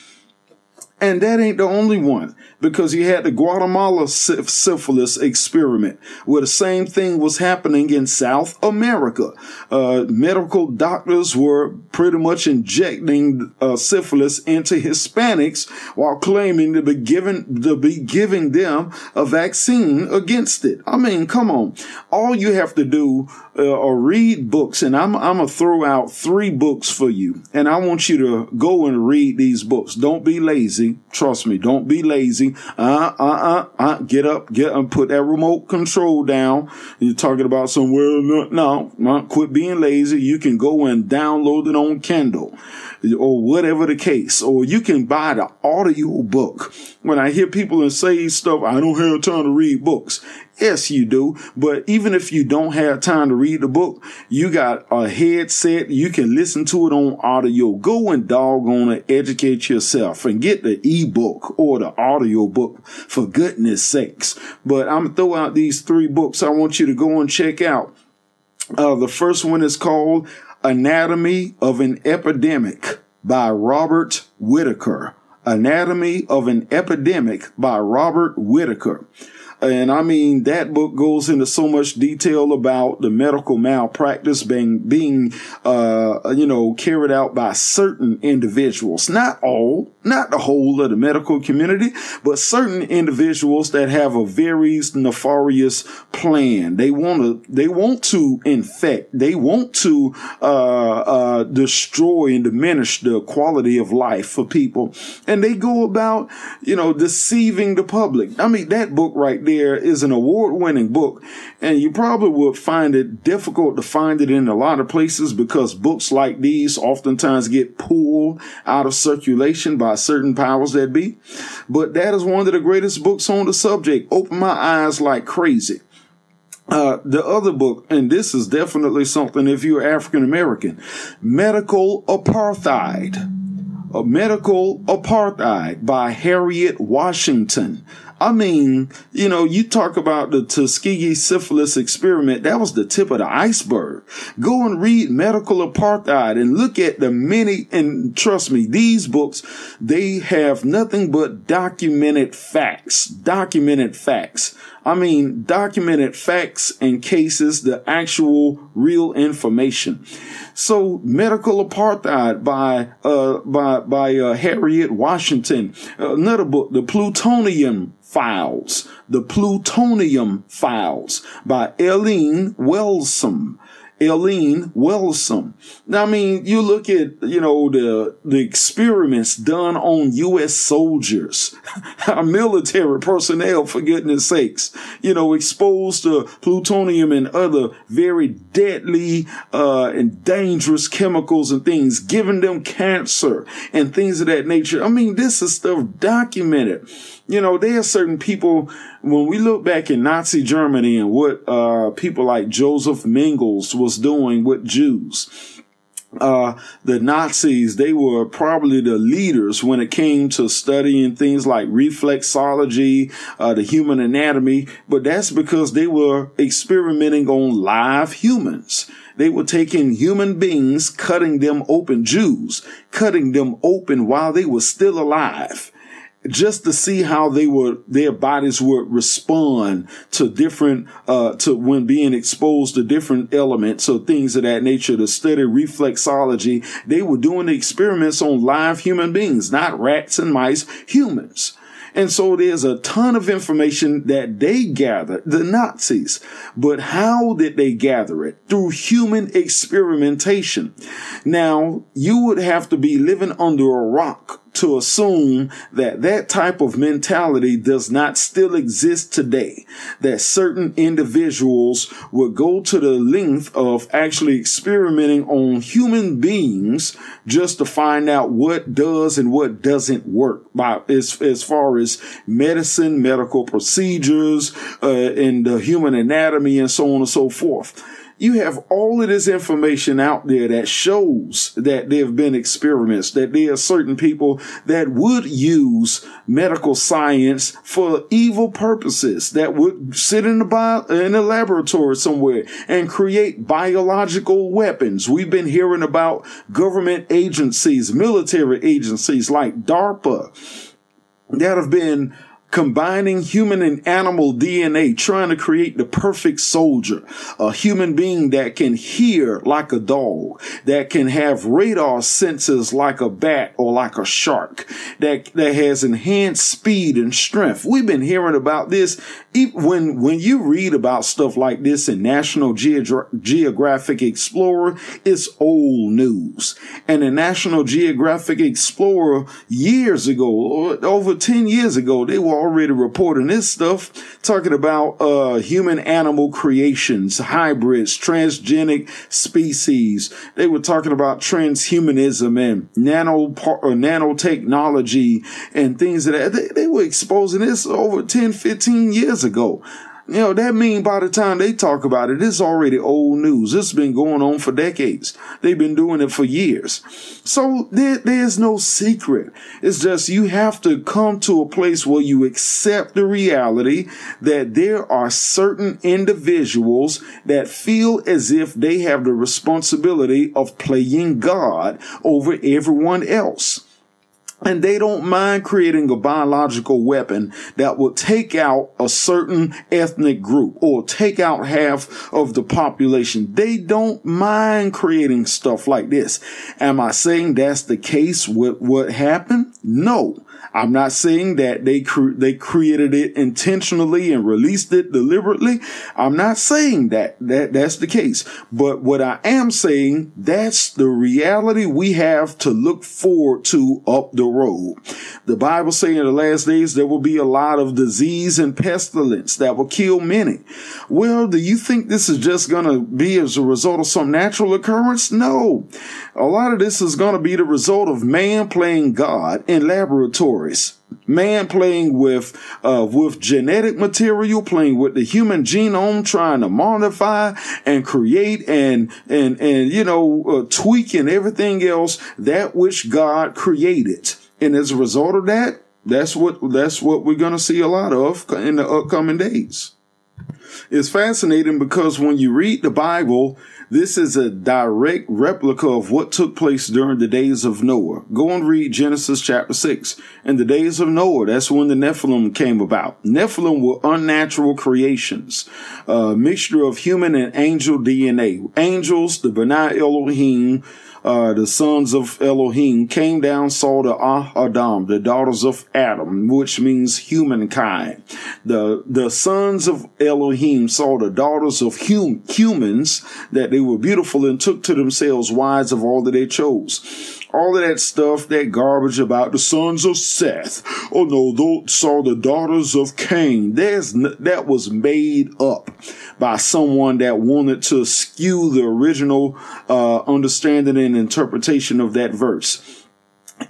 And that ain't the only one because you had the Guatemala syphilis experiment where the same thing was happening in South America. Uh, medical doctors were pretty much injecting uh, syphilis into Hispanics while claiming to be giving to be giving them a vaccine against it. I mean, come on. All you have to do uh, or read books, and I'm I'm gonna throw out three books for you, and I want you to go and read these books. Don't be lazy. Trust me. Don't be lazy. Uh, uh, uh, uh. Get up, get up, put that remote control down. You're talking about somewhere. No, no, no, quit being lazy. You can go and download it on Kindle or whatever the case, or you can buy the audio book. When I hear people and say stuff, I don't have time to read books. Yes, you do. But even if you don't have time to read the book, you got a headset. You can listen to it on audio. Go and doggone it, educate yourself and get the ebook or the audio book for goodness sakes. But I'm gonna throw out these three books I want you to go and check out. Uh, the first one is called Anatomy of an Epidemic by Robert Whitaker. Anatomy of an Epidemic by Robert Whitaker. And I mean, that book goes into so much detail about the medical malpractice being, being, uh, you know, carried out by certain individuals. Not all, not the whole of the medical community, but certain individuals that have a very nefarious plan. They want to, they want to infect, they want to, uh, uh, destroy and diminish the quality of life for people. And they go about, you know, deceiving the public. I mean, that book right there there is an award winning book, and you probably would find it difficult to find it in a lot of places because books like these oftentimes get pulled out of circulation by certain powers that be. But that is one of the greatest books on the subject. Open my eyes like crazy. Uh, the other book, and this is definitely something if you're African American, Medical Apartheid. A Medical Apartheid by Harriet Washington. I mean, you know, you talk about the Tuskegee syphilis experiment. That was the tip of the iceberg. Go and read medical apartheid and look at the many, and trust me, these books, they have nothing but documented facts, documented facts. I mean, documented facts and cases, the actual real information. So, medical apartheid by uh, by by uh, Harriet Washington. Another book, the plutonium Files, The Plutonium Files by Eileen Welsome. Eileen Welsome. Now, I mean, you look at, you know, the, the experiments done on U.S. soldiers, our military personnel, for goodness sakes, you know, exposed to plutonium and other very deadly, uh, and dangerous chemicals and things, giving them cancer and things of that nature. I mean, this is stuff documented you know, there are certain people, when we look back in Nazi Germany and what uh, people like Joseph Mengele was doing with Jews, uh, the Nazis, they were probably the leaders when it came to studying things like reflexology, uh, the human anatomy, but that's because they were experimenting on live humans. They were taking human beings, cutting them open, Jews, cutting them open while they were still alive just to see how they would their bodies would respond to different uh to when being exposed to different elements or things of that nature to study reflexology they were doing the experiments on live human beings not rats and mice humans and so there's a ton of information that they gathered, the Nazis. But how did they gather it? Through human experimentation. Now, you would have to be living under a rock to assume that that type of mentality does not still exist today. That certain individuals would go to the length of actually experimenting on human beings just to find out what does and what doesn't work by as, as far as medicine, medical procedures, uh, and the human anatomy and so on and so forth you have all of this information out there that shows that there have been experiments, that there are certain people that would use medical science for evil purposes, that would sit in the bio, in a laboratory somewhere and create biological weapons. We've been hearing about government agencies, military agencies like DARPA that have been combining human and animal DNA, trying to create the perfect soldier, a human being that can hear like a dog, that can have radar senses like a bat or like a shark, that, that has enhanced speed and strength. We've been hearing about this when, when you read about stuff like this in National Geographic Explorer, it's old news. And in National Geographic Explorer years ago, over 10 years ago, they were already reporting this stuff, talking about uh, human animal creations, hybrids, transgenic species. They were talking about transhumanism and nano uh, nanotechnology and things that. They, they were exposing this over 10, 15 years ago. You know, that mean by the time they talk about it, it's already old news. It's been going on for decades. They've been doing it for years. So there, there's no secret. It's just you have to come to a place where you accept the reality that there are certain individuals that feel as if they have the responsibility of playing God over everyone else. And they don't mind creating a biological weapon that will take out a certain ethnic group or take out half of the population. They don't mind creating stuff like this. Am I saying that's the case with what happened? No. I'm not saying that they cre- they created it intentionally and released it deliberately. I'm not saying that that that's the case. But what I am saying, that's the reality we have to look forward to up the road. The Bible saying in the last days there will be a lot of disease and pestilence that will kill many. Well, do you think this is just going to be as a result of some natural occurrence? No. A lot of this is going to be the result of man playing God in laboratories. Man playing with, uh, with genetic material, playing with the human genome, trying to modify and create and, and, and, you know, uh, tweak and everything else that which God created. And as a result of that, that's what, that's what we're going to see a lot of in the upcoming days. It's fascinating because when you read the Bible, this is a direct replica of what took place during the days of Noah. Go and read Genesis chapter 6. In the days of Noah, that's when the Nephilim came about. Nephilim were unnatural creations, a mixture of human and angel DNA. Angels, the B'nai Elohim, uh, the sons of Elohim came down, saw the Ah Adam, the daughters of Adam, which means humankind. The, the sons of Elohim saw the daughters of hum, humans that they were beautiful and took to themselves wives of all that they chose all of that stuff, that garbage about the sons of Seth. Oh no, those saw the daughters of Cain. There's that was made up by someone that wanted to skew the original uh, understanding and interpretation of that verse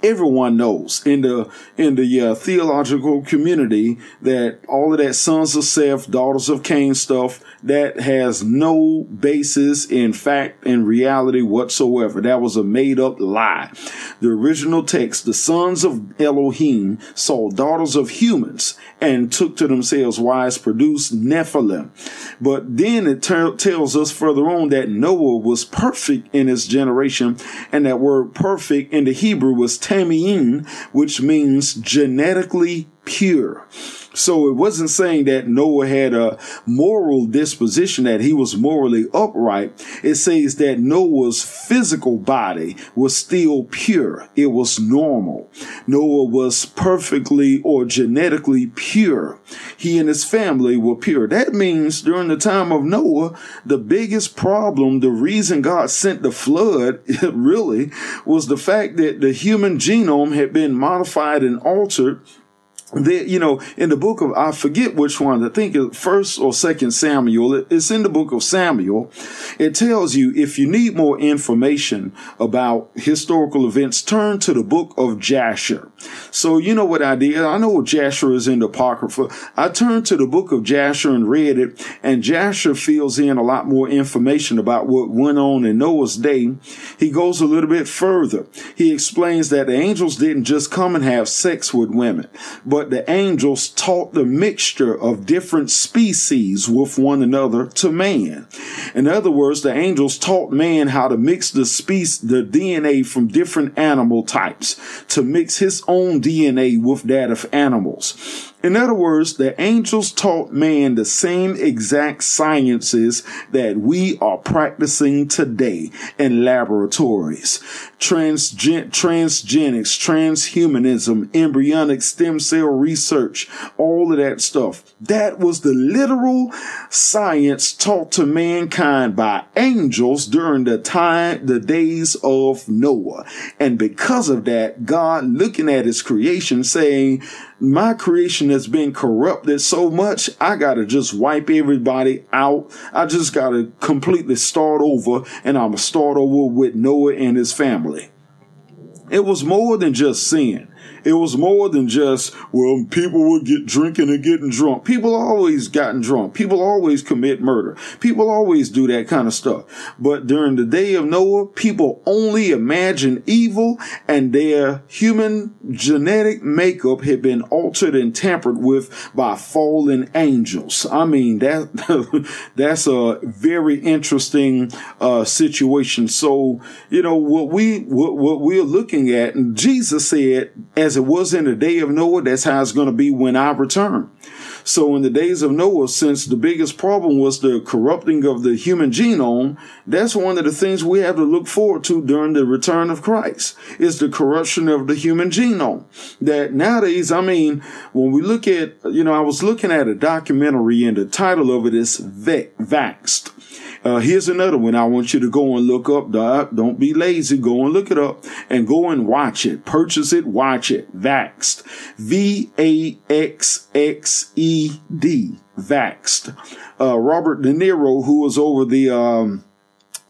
everyone knows in the in the uh, theological community that all of that sons of Seth, daughters of Cain stuff that has no basis in fact and reality whatsoever. That was a made up lie. The original text, the sons of Elohim saw daughters of humans and took to themselves wives, produced Nephilim. But then it tells us further on that Noah was perfect in his generation, and that word perfect in the Hebrew was tamiin, which means genetically pure. So it wasn't saying that Noah had a moral disposition, that he was morally upright. It says that Noah's physical body was still pure. It was normal. Noah was perfectly or genetically pure. He and his family were pure. That means during the time of Noah, the biggest problem, the reason God sent the flood really was the fact that the human genome had been modified and altered there, you know, in the book of, I forget which one, I think it's first or second Samuel. It's in the book of Samuel. It tells you if you need more information about historical events, turn to the book of Jasher. So you know what I did? I know Jasher is in the Apocrypha. I turned to the book of Jasher and read it, and Jasher fills in a lot more information about what went on in Noah's day. He goes a little bit further. He explains that the angels didn't just come and have sex with women, but the angels taught the mixture of different species with one another to man. In other words, the angels taught man how to mix the species, the DNA from different animal types to mix his own DNA with that of animals. In other words, the angels taught man the same exact sciences that we are practicing today in laboratories. Transgen- transgenics, transhumanism, embryonic stem cell research, all of that stuff. That was the literal science taught to mankind by angels during the time, the days of Noah. And because of that, God looking at his creation saying, my creation has been corrupted so much, I gotta just wipe everybody out. I just gotta completely start over and I'm gonna start over with Noah and his family. It was more than just sin. It was more than just, well, people would get drinking and getting drunk. People always gotten drunk. People always commit murder. People always do that kind of stuff. But during the day of Noah, people only imagine evil and their human genetic makeup had been altered and tampered with by fallen angels. I mean, that, that's a very interesting, uh, situation. So, you know, what we, what, what we're looking at, and Jesus said, as as it was in the day of Noah, that's how it's going to be when I return. So in the days of Noah, since the biggest problem was the corrupting of the human genome, that's one of the things we have to look forward to during the return of Christ is the corruption of the human genome. That nowadays, I mean, when we look at, you know, I was looking at a documentary and the title of it is Vaxxed. Uh, here's another one I want you to go and look up. Don't be lazy. Go and look it up and go and watch it. Purchase it, watch it. Vaxxed. V-A-X-X-E-D. Vaxxed. Uh, Robert De Niro, who was over the, um,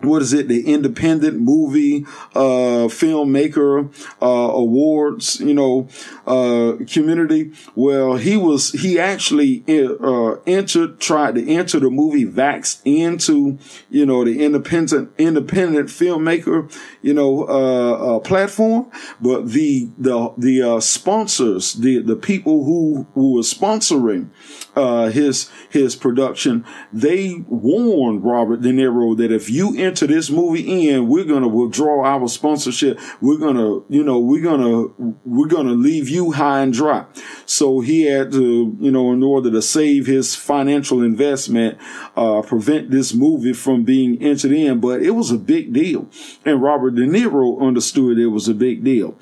what is it? The independent movie, uh, filmmaker, uh, awards, you know, uh, community. Well, he was, he actually, uh, entered, tried to enter the movie Vax into, you know, the independent, independent filmmaker, you know, uh, uh platform. But the, the, the, uh, sponsors, the, the people who, who were sponsoring, uh, his, his production, they warned Robert De Niro that if you enter this movie in, we're to withdraw our sponsorship. We're to, you know, we're to, we're to leave you high and dry. So he had to, you know, in order to save his financial investment, uh, prevent this movie from being entered in. But it was a big deal. And Robert De Niro understood it was a big deal.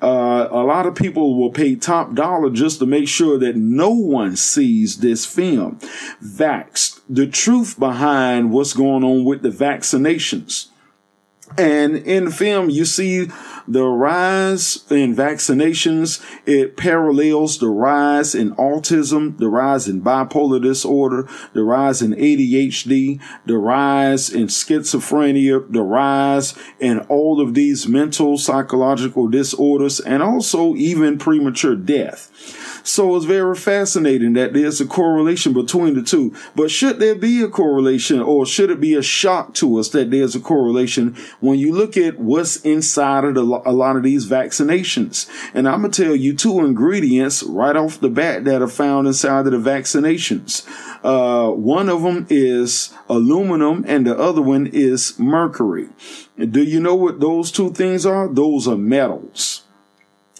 Uh, a lot of people will pay top dollar just to make sure that no one sees this film. Vaxxed. The truth behind what's going on with the vaccinations. And in the film, you see the rise in vaccinations. It parallels the rise in autism, the rise in bipolar disorder, the rise in ADHD, the rise in schizophrenia, the rise in all of these mental psychological disorders, and also even premature death. So it's very fascinating that there's a correlation between the two. But should there be a correlation or should it be a shock to us that there's a correlation when you look at what's inside of the, a lot of these vaccinations? And I'm going to tell you two ingredients right off the bat that are found inside of the vaccinations. Uh, one of them is aluminum and the other one is mercury. Do you know what those two things are? Those are metals.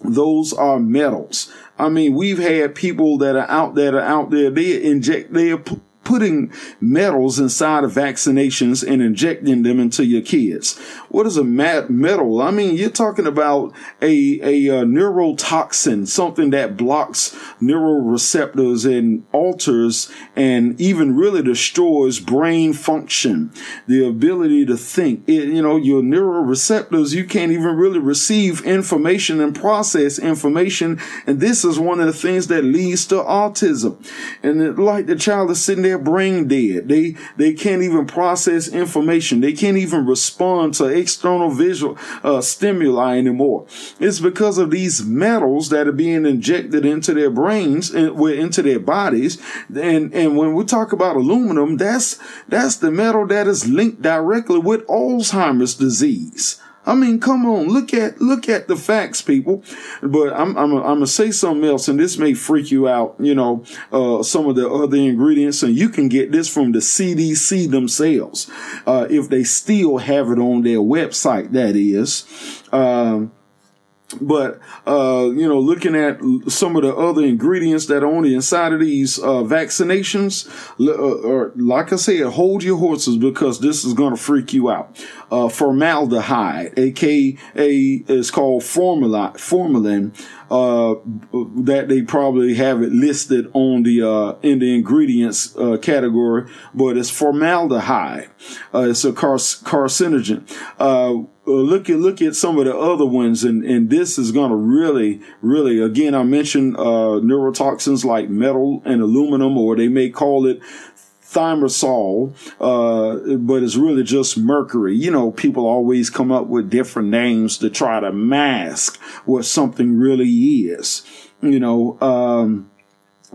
those are metals. I mean, we've had people that are out that are out there. They inject, they putting metals inside of vaccinations and injecting them into your kids. What is a metal? I mean, you're talking about a, a, a uh, neurotoxin, something that blocks neuroreceptors and alters and even really destroys brain function, the ability to think. It, you know, your neuroreceptors, you can't even really receive information and process information. And this is one of the things that leads to autism. And it, like the child is sitting there brain dead. They they can't even process information. They can't even respond to external visual uh, stimuli anymore. It's because of these metals that are being injected into their brains and into their bodies. And and when we talk about aluminum, that's that's the metal that is linked directly with Alzheimer's disease. I mean, come on, look at look at the facts, people. But I'm I'm I'm gonna say something else, and this may freak you out. You know, uh, some of the other ingredients, and you can get this from the CDC themselves, uh, if they still have it on their website. That is. Um, but uh, you know, looking at some of the other ingredients that are on the inside of these uh, vaccinations, uh, or like I said, hold your horses because this is going to freak you out. Uh, formaldehyde, aka is called formula, formalin. Uh, that they probably have it listed on the uh, in the ingredients uh, category, but it's formaldehyde. Uh, it's a car- carcinogen. Uh, uh, look at look at some of the other ones, and and this is going to really, really. Again, I mentioned neurotoxins like metal and aluminum, or they may call it thimerosal, uh, but it's really just mercury. You know, people always come up with different names to try to mask what something really is. You know, um,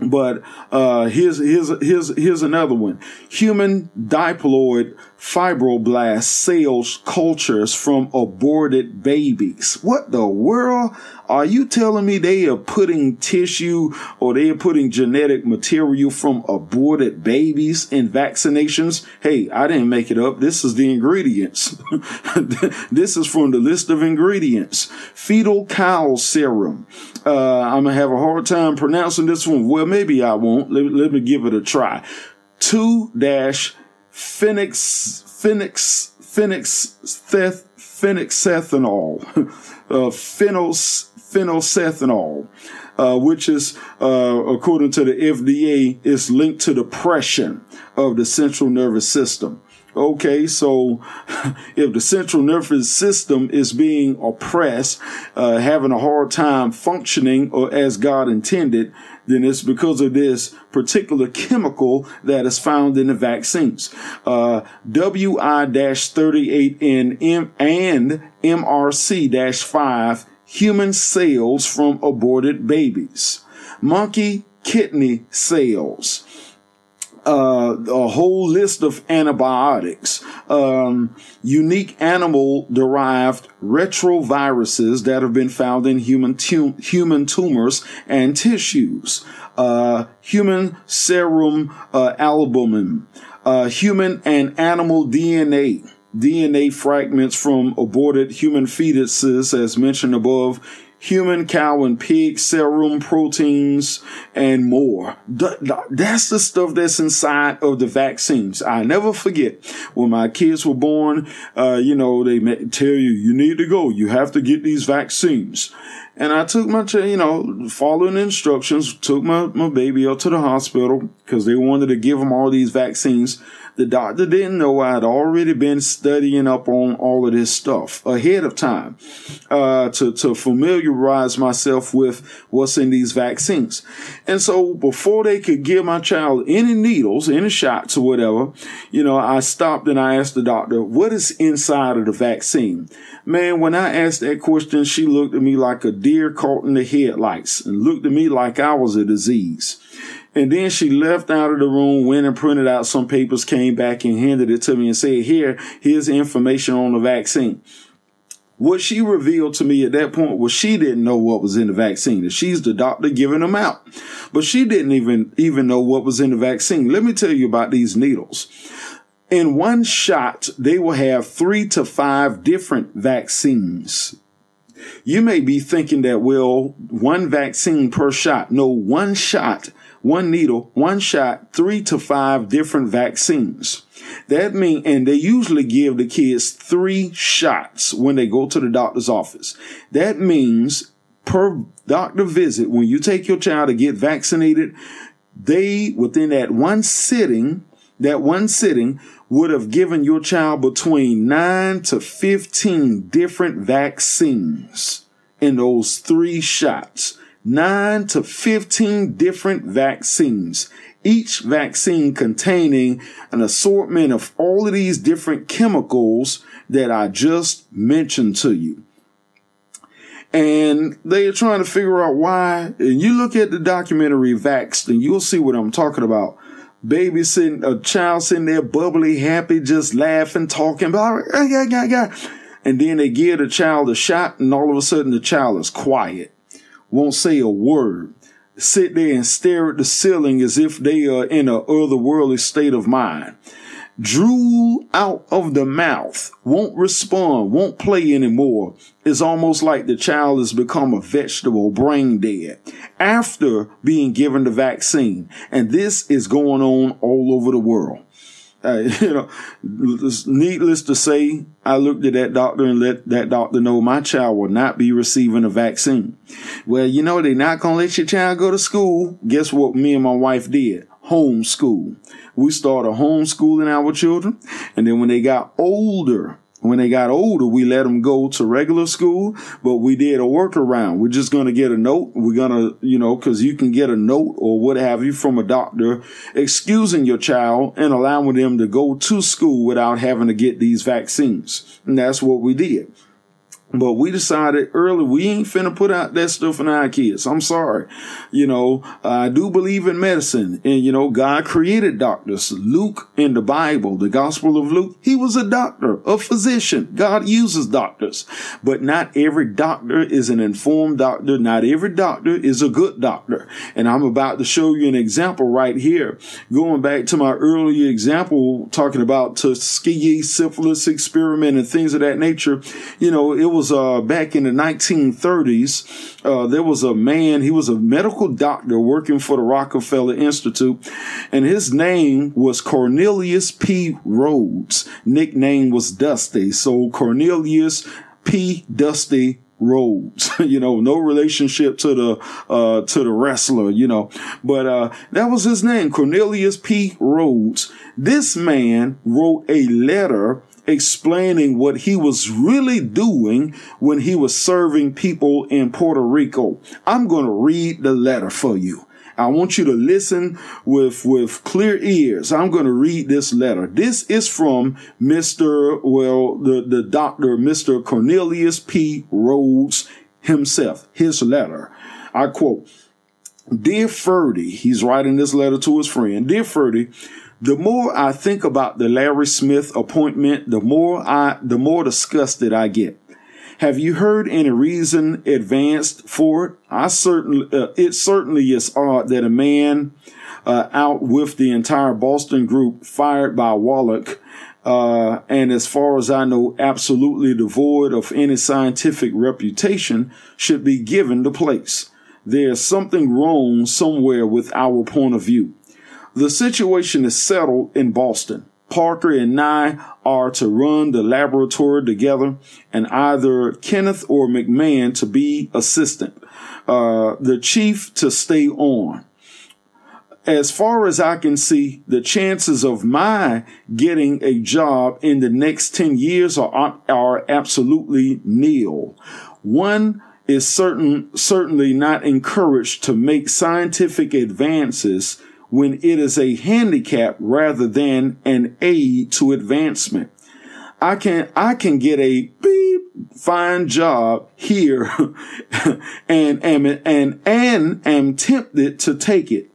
but uh, here's here's here's here's another one: human diploid fibroblast cells cultures from aborted babies. What the world? Are you telling me they are putting tissue or they are putting genetic material from aborted babies in vaccinations? Hey, I didn't make it up. This is the ingredients. this is from the list of ingredients. Fetal cow serum. Uh, I'm gonna have a hard time pronouncing this one. Well, maybe I won't. Let, let me give it a try. Two dash phoenix, phoenix, phoenix, theth, phoenixethanol, uh, phenos, uh, which is, uh, according to the FDA, is linked to depression of the central nervous system. Okay, so if the central nervous system is being oppressed, uh, having a hard time functioning or as God intended, then it's because of this particular chemical that is found in the vaccines. Uh, WI-38 and M and MRC-5 human cells from aborted babies. Monkey kidney cells uh, a whole list of antibiotics, um, unique animal derived retroviruses that have been found in human, human tumors and tissues, uh, human serum uh, albumin, uh, human and animal DNA. DNA fragments from aborted human fetuses, as mentioned above, human, cow, and pig serum proteins, and more. That's the stuff that's inside of the vaccines. I never forget when my kids were born, uh, you know, they tell you, you need to go. You have to get these vaccines. And I took my, you know, following instructions, took my, my baby up to the hospital because they wanted to give him all these vaccines. The doctor didn't know I'd already been studying up on all of this stuff ahead of time uh, to, to familiarize myself with what's in these vaccines. And so before they could give my child any needles, any shots or whatever, you know, I stopped and I asked the doctor, what is inside of the vaccine? Man, when I asked that question, she looked at me like a deer caught in the headlights and looked at me like I was a disease. And then she left out of the room, went and printed out some papers, came back and handed it to me and said, here, here's information on the vaccine. What she revealed to me at that point was she didn't know what was in the vaccine. She's the doctor giving them out. But she didn't even, even know what was in the vaccine. Let me tell you about these needles. In one shot, they will have three to five different vaccines You may be thinking that, well, one vaccine per shot. No, one shot, one needle, one shot, three to five different vaccines. That mean, and they usually give the kids three shots when they go to the doctor's office. That means per doctor visit, when you take your child to get vaccinated, they, within that one sitting, that one sitting would have given your child between 9 to 15 different vaccines in those three shots. 9 to 15 different vaccines. Each vaccine containing an assortment of all of these different chemicals that I just mentioned to you. And they are trying to figure out why. And you look at the documentary Vaxxed and you'll see what I'm talking about baby sitting, a child sitting there bubbly, happy, just laughing, talking about. And then they give the child a shot and all of a sudden the child is quiet, won't say a word, sit there and stare at the ceiling as if they are in a otherworldly state of mind drool out of the mouth, won't respond, won't play anymore. It's almost like the child has become a vegetable, brain dead after being given the vaccine. And this is going on all over the world. Uh, you know, needless to say, I looked at that doctor and let that doctor know my child will not be receiving a vaccine. Well, you know, they're not going to let your child go to school. Guess what me and my wife did? Homeschool we started homeschooling our children. And then when they got older, when they got older, we let them go to regular school, but we did a workaround. We're just going to get a note. We're going to, you know, cause you can get a note or what have you from a doctor excusing your child and allowing them to go to school without having to get these vaccines. And that's what we did. But we decided early we ain't finna put out that stuff in our kids. I'm sorry. You know, I do believe in medicine and you know, God created doctors. Luke in the Bible, the Gospel of Luke, he was a doctor, a physician. God uses doctors, but not every doctor is an informed doctor. Not every doctor is a good doctor. And I'm about to show you an example right here. Going back to my earlier example, talking about Tuskegee syphilis experiment and things of that nature. You know, it was was uh, back in the 1930s. Uh, there was a man, he was a medical doctor working for the Rockefeller Institute, and his name was Cornelius P. Rhoads. Nickname was Dusty. So Cornelius P. Dusty Rhoads, you know, no relationship to the, uh, to the wrestler, you know, but, uh, that was his name, Cornelius P. Rhoads. This man wrote a letter explaining what he was really doing when he was serving people in Puerto Rico. I'm going to read the letter for you. I want you to listen with, with clear ears. I'm going to read this letter. This is from Mr. Well, the, the doctor, Mr. Cornelius P. Rhoads himself, his letter. I quote, Dear Ferdy, he's writing this letter to his friend. Dear Ferdy, the more I think about the Larry Smith appointment, the more I, the more disgusted I get. Have you heard any reason advanced for it? I certainly, uh, it certainly is odd that a man uh, out with the entire Boston group fired by Wolbach, uh, and as far as I know, absolutely devoid of any scientific reputation, should be given the place. There's something wrong somewhere with our point of view. The situation is settled in Boston. Parker and I are to run the laboratory together and either Kenneth or McMahon to be assistant, uh, the chief to stay on. As far as I can see, the chances of my getting a job in the next 10 years are, are absolutely nil. One is certain, certainly not encouraged to make scientific advances when it is a handicap rather than an aid to advancement. I can, I can get a beep fine job here and am, and, and am tempted to take it.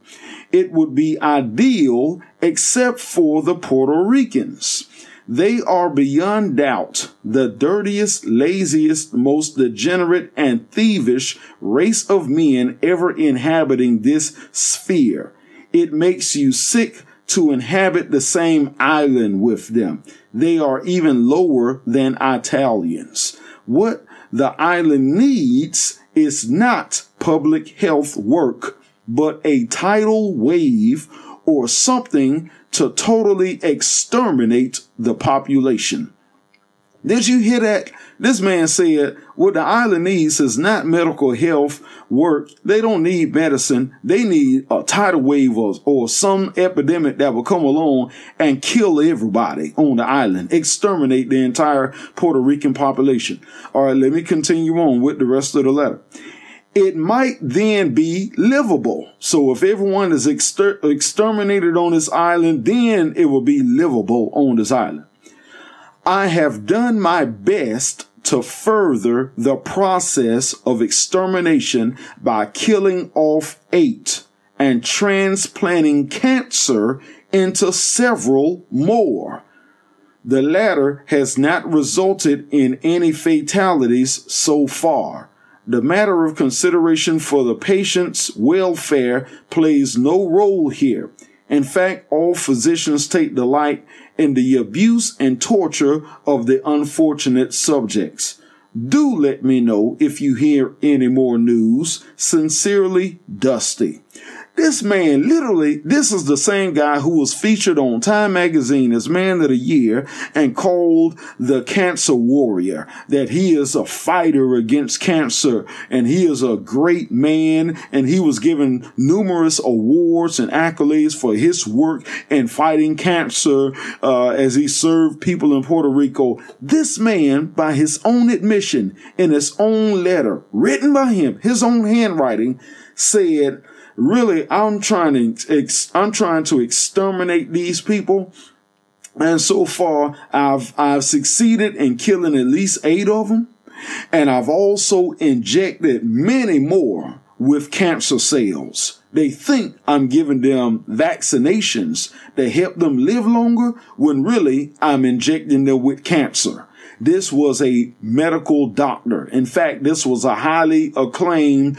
It would be ideal except for the Puerto Ricans. They are beyond doubt the dirtiest, laziest, most degenerate and thievish race of men ever inhabiting this sphere it makes you sick to inhabit the same island with them. They are even lower than Italians. What the island needs is not public health work, but a tidal wave or something to totally exterminate the population. Did you hear that? This man said what the island needs is not medical health work. They don't need medicine. They need a tidal wave or, or some epidemic that will come along and kill everybody on the island, exterminate the entire Puerto Rican population. All right, let me continue on with the rest of the letter it might then be livable. So if everyone is exter- exterminated on this island, then it will be livable on this island. I have done my best to further the process of extermination by killing off eight and transplanting cancer into several more. The latter has not resulted in any fatalities so far. The matter of consideration for the patient's welfare plays no role here. In fact, all physicians take delight in the abuse and torture of the unfortunate subjects. Do let me know if you hear any more news. Sincerely, Dusty. This man, literally, this is the same guy who was featured on Time Magazine as Man of the Year and called the cancer warrior, that he is a fighter against cancer and he is a great man and he was given numerous awards and accolades for his work in fighting cancer uh, as he served people in Puerto Rico. This man, by his own admission, in his own letter, written by him, his own handwriting, said, really I'm trying to ex- I'm trying to exterminate these people. And so far I've I've succeeded in killing at least 8 of them and I've also injected many more with cancer cells. They think I'm giving them vaccinations that help them live longer when really I'm injecting them with cancer. This was a medical doctor. In fact, this was a highly acclaimed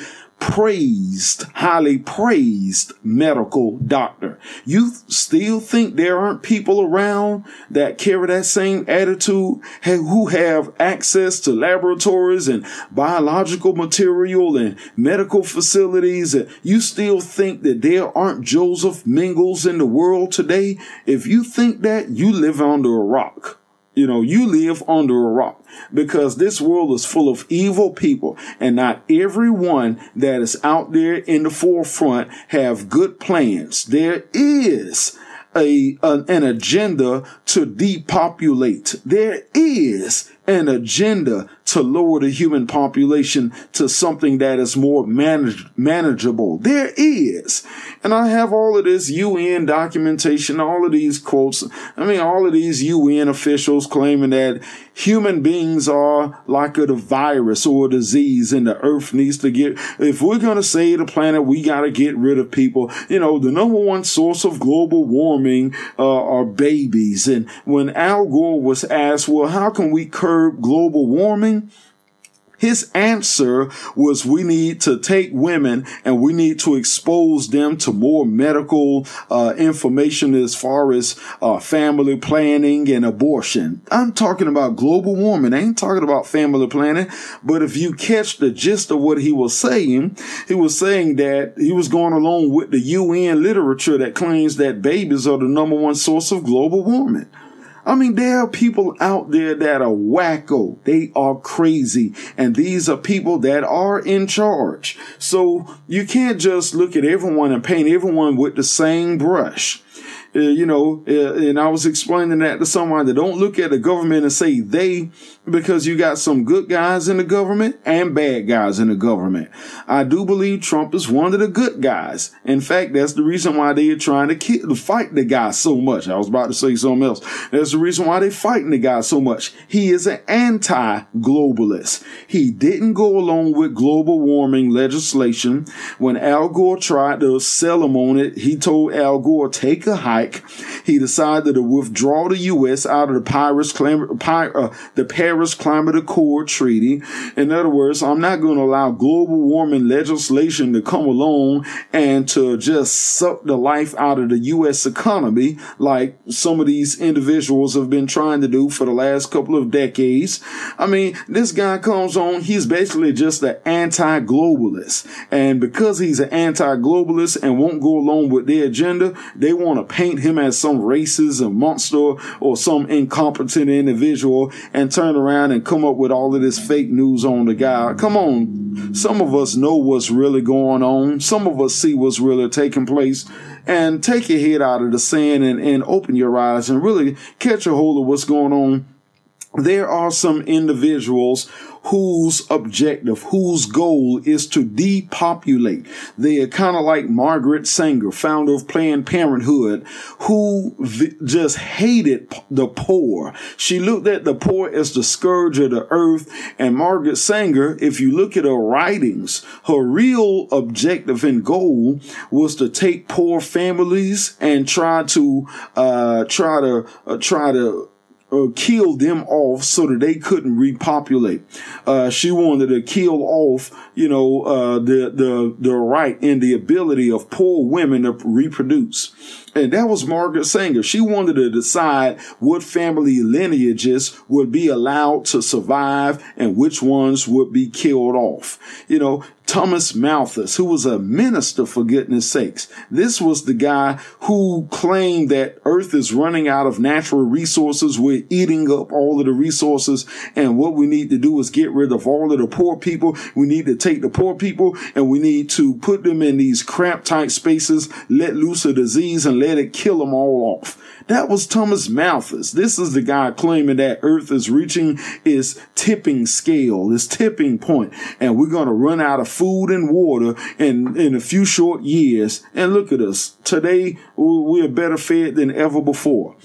praised, highly praised medical doctor. You still think there aren't people around that carry that same attitude who have access to laboratories and biological material and medical facilities. And you still think that there aren't Joseph Mengeles in the world today? If you think that, you live under a rock. You know, you live under a rock because this world is full of evil people and not everyone that is out there in the forefront have good plans. There is a, an, an agenda to depopulate. There is an agenda to lower the human population to something that is more manage- manageable. There is. And I have all of this UN documentation, all of these quotes. I mean, all of these UN officials claiming that human beings are like a virus or a disease and the earth needs to get, if we're going to save the planet, we got to get rid of people. You know, the number one source of global warming uh, are babies. And when Al Gore was asked, well, how can we curb global warming? His answer was we need to take women and we need to expose them to more medical uh, information as far as uh, family planning and abortion. I'm talking about global warming. I ain't talking about family planning. But if you catch the gist of what he was saying, he was saying that he was going along with the UN literature that claims that babies are the number one source of global warming. I mean, there are people out there that are wacko. They are crazy. And these are people that are in charge. So you can't just look at everyone and paint everyone with the same brush. Uh, you know, uh, and I was explaining that to someone that don't look at the government and say they, because you got some good guys in the government and bad guys in the government. I do believe Trump is one of the good guys. In fact, that's the reason why they are trying to, to fight the guy so much. I was about to say something else. That's the reason why they're fighting the guy so much. He is an anti-globalist. He didn't go along with global warming legislation. When Al Gore tried to sell him on it, he told Al Gore, take a hike. He decided to withdraw the U.S. out of the Paris, uh, the Paris Paris Climate Accord Treaty. In other words, I'm not going to allow global warming legislation to come along and to just suck the life out of the U.S. economy like some of these individuals have been trying to do for the last couple of decades. I mean, this guy comes on, he's basically just an anti-globalist. And because he's an anti-globalist and won't go along with their agenda, they want to paint him as some racist, a monster, or some incompetent individual and turn around and come up with all of this fake news on the guy. Come on. Some of us know what's really going on. Some of us see what's really taking place and take your head out of the sand and, and open your eyes and really catch a hold of what's going on. There are some individuals whose objective, whose goal is to depopulate. They are kind of like Margaret Sanger, founder of Planned Parenthood, who v- just hated the poor. She looked at the poor as the scourge of the earth. And Margaret Sanger, if you look at her writings, her real objective and goal was to take poor families and try to, uh, try to, uh, try to, uh, kill them off so that they couldn't repopulate. Uh, she wanted to kill off, you know, uh, the, the, the right and the ability of poor women to reproduce. And that was Margaret Sanger. She wanted to decide what family lineages would be allowed to survive and which ones would be killed off. You know, Thomas Malthus, who was a minister for goodness sakes. This was the guy who claimed that earth is running out of natural resources. We're eating up all of the resources. And what we need to do is get rid of all of the poor people. We need to take the poor people and we need to put them in these cramped tight spaces, let loose a disease and let it kill them all off. That was Thomas Malthus. This is the guy claiming that Earth is reaching its tipping scale, its tipping point, and we're going to run out of food and water in, in a few short years. And look at us. Today, we're better fed than ever before.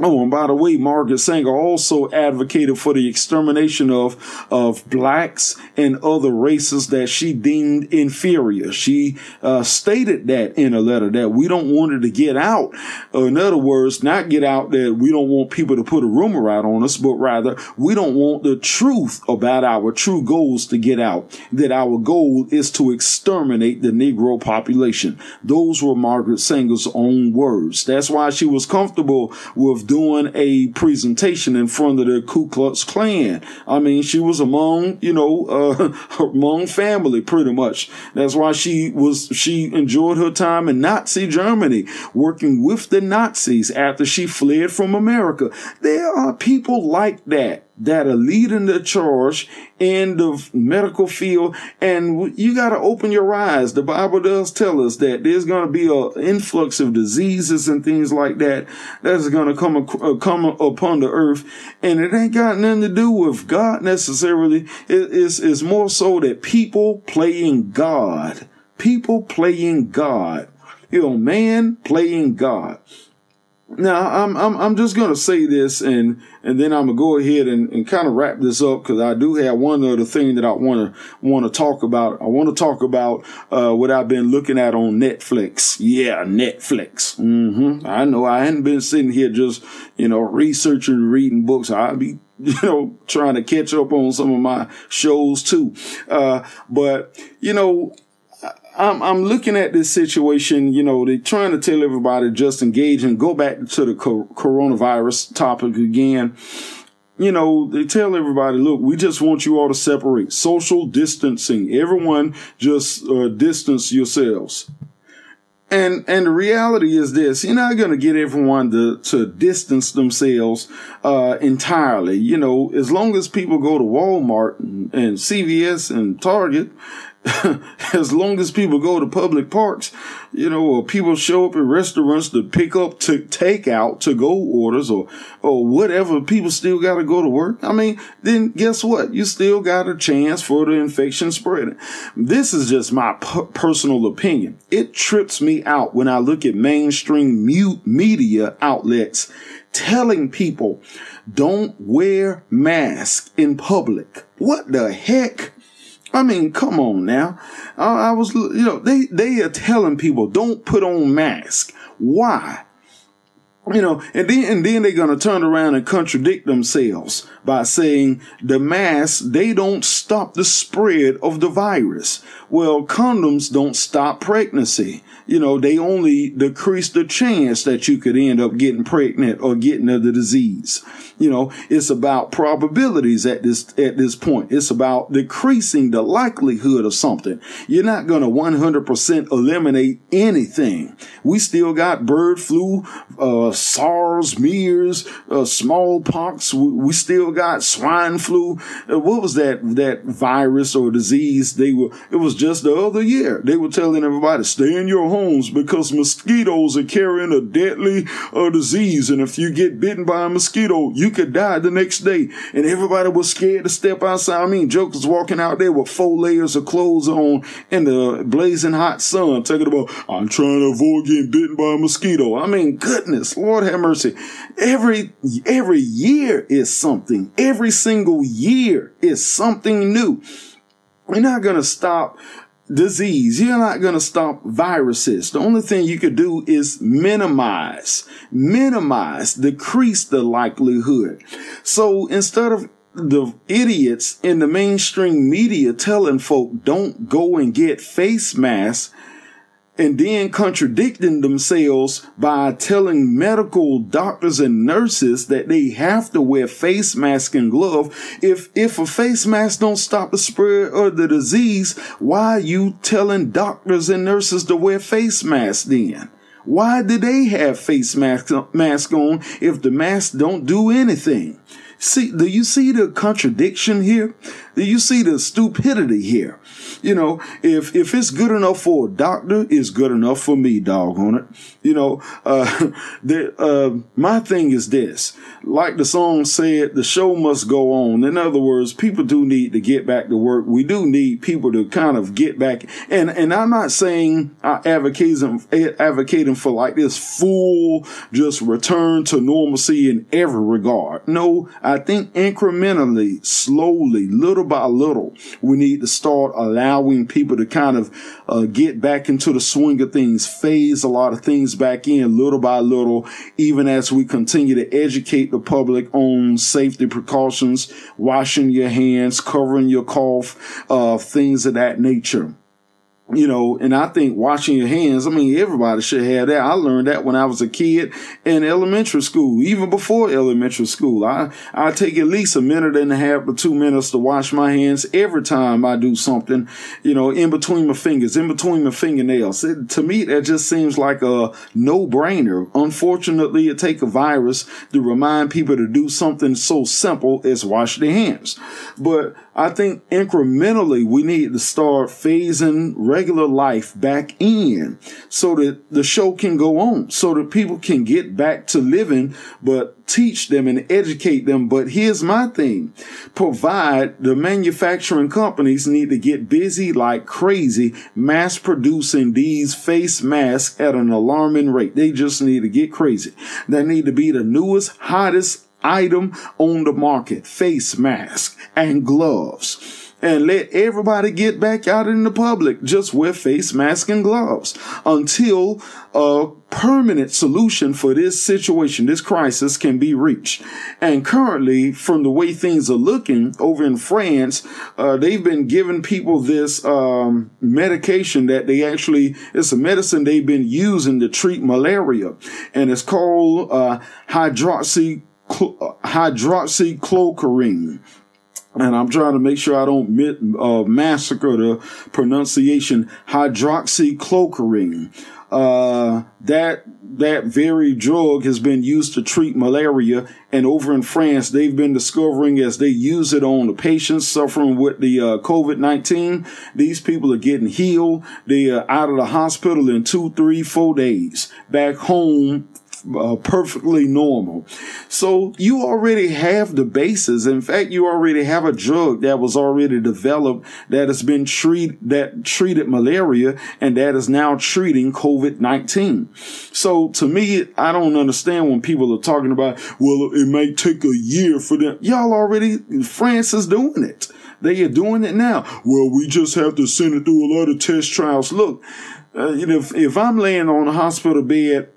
Oh, and by the way, Margaret Sanger also advocated for the extermination of of blacks and other races that she deemed inferior. She uh, stated that in a letter that we don't want her to get out. In other words, not get out that we don't want people to put a rumor out on us, but rather we don't want the truth about our true goals to get out. That our goal is to exterminate the Negro population. Those were Margaret Sanger's own words. That's why she was comfortable with doing a presentation in front of the Ku Klux Klan. I mean, she was among, you know, uh, among family pretty much. That's why she was, she enjoyed her time in Nazi Germany, working with the Nazis after she fled from America. There are people like that that are leading the charge in the medical field. And you got to open your eyes. The Bible does tell us that there's going to be an influx of diseases and things like that that's going to come, uh, come upon the earth. And it ain't got nothing to do with God necessarily. it's, it's more so that people playing God, people playing God, you know, man playing God. Now I'm I'm I'm just gonna say this and and then I'm gonna go ahead and, and kind of wrap this up because I do have one other thing that I want to talk about. I want to talk about uh, what I've been looking at on Netflix. Yeah, Netflix. Mm-hmm. I know I hadn't been sitting here just you know researching, reading books. I'd be you know trying to catch up on some of my shows too. Uh, but you know I'm, I'm looking at this situation, you know, they're trying to tell everybody just engage and go back to the coronavirus topic again. You know, they tell everybody, look, we just want you all to separate social distancing. Everyone just uh, distance yourselves. And and the reality is this: you're not going to get everyone to to distance themselves uh, entirely. You know, as long as people go to Walmart and, and CVS and Target, as long as people go to public parks, you know, or people show up at restaurants to pick up to take out to go orders or, or whatever, people still got to go to work. I mean, then guess what? You still got a chance for the infection spreading. This is just my p- personal opinion. It trips me out when I look at mainstream mute media outlets telling people don't wear masks in public. What the heck? I mean, come on now. I, I was, you know, they, they are telling people don't put on mask. Why? You know, and then, and then they're to turn around and contradict themselves by saying the masks, they don't stop the spread of the virus. Well, condoms don't stop pregnancy. You know, they only decrease the chance that you could end up getting pregnant or getting the disease. You know, it's about probabilities at this, at this point. It's about decreasing the likelihood of something. You're not going to 100% eliminate anything. We still got bird flu, uh, SARS, MERS, uh, smallpox. We, we, still got swine flu. Uh, what was that, that virus or disease? They were, it was just the other year. They were telling everybody, stay in your homes because mosquitoes are carrying a deadly uh, disease. And if you get bitten by a mosquito, you could die the next day. And everybody was scared to step outside. I mean, jokers walking out there with four layers of clothes on in the blazing hot sun, talking about, I'm trying to avoid getting bitten by a mosquito. I mean, goodness, Lord have mercy. Every, every year is something. Every single year is something new. We're not going to stop disease. You're not going to stop viruses. The only thing you could do is minimize, minimize, decrease the likelihood. So instead of the idiots in the mainstream media telling folk don't go and get face masks, and then contradicting themselves by telling medical doctors and nurses that they have to wear face mask and glove. If, if a face mask don't stop the spread of the disease, why are you telling doctors and nurses to wear face masks then? Why do they have face mask, mask on if the mask don't do anything? See, do you see the contradiction here? You see the stupidity here? You know, if, if it's good enough for a doctor, it's good enough for me, dog on it. You know, uh, the, uh, my thing is this, like the song said, the show must go on. In other words, people do need to get back to work. We do need people to kind of get back. And, and I'm not saying I advocating, advocating for like this full just return to normalcy in every regard. No, I think incrementally, slowly, little by little, we need to start allowing people to kind of uh, get back into the swing of things, phase a lot of things back in little by little, even as we continue to educate the public on safety precautions, washing your hands, covering your cough, uh, things of that nature you know, and I think washing your hands, I mean, everybody should have that. I learned that when I was a kid in elementary school, even before elementary school. I, I take at least a minute and a half or two minutes to wash my hands every time I do something, you know, in between my fingers, in between my fingernails. It, to me, that just seems like a no brainer. Unfortunately, it takes a virus to remind people to do something so simple as wash their hands. But I think incrementally we need to start phasing regular life back in so that the show can go on, so that people can get back to living, but teach them and educate them. But here's my thing. Provide the manufacturing companies need to get busy like crazy mass producing these face masks at an alarming rate. They just need to get crazy. They need to be the newest, hottest, item on the market, face mask and gloves. And let everybody get back out in the public just wear face mask and gloves until a permanent solution for this situation, this crisis can be reached. And currently, from the way things are looking over in France, uh, they've been giving people this um, medication that they actually, it's a medicine they've been using to treat malaria. And it's called uh, hydroxy hydroxychloroquine. And I'm trying to make sure I don't uh, massacre the pronunciation hydroxychloroquine. Uh, that that very drug has been used to treat malaria, and over in France, they've been discovering as they use it on the patients suffering with the uh, COVID nineteen, these people are getting healed. They are out of the hospital in two, three, four days, back home uh, perfectly normal. So you already have the basis. In fact, you already have a drug that was already developed that has been treat that treated malaria and that is now treating COVID-19. So to me, I don't understand when people are talking about, well, it may take a year for them. Y'all already, France is doing it. They are doing it now. Well, we just have to send it through a lot of test trials. Look, uh, if, if I'm laying on a hospital bed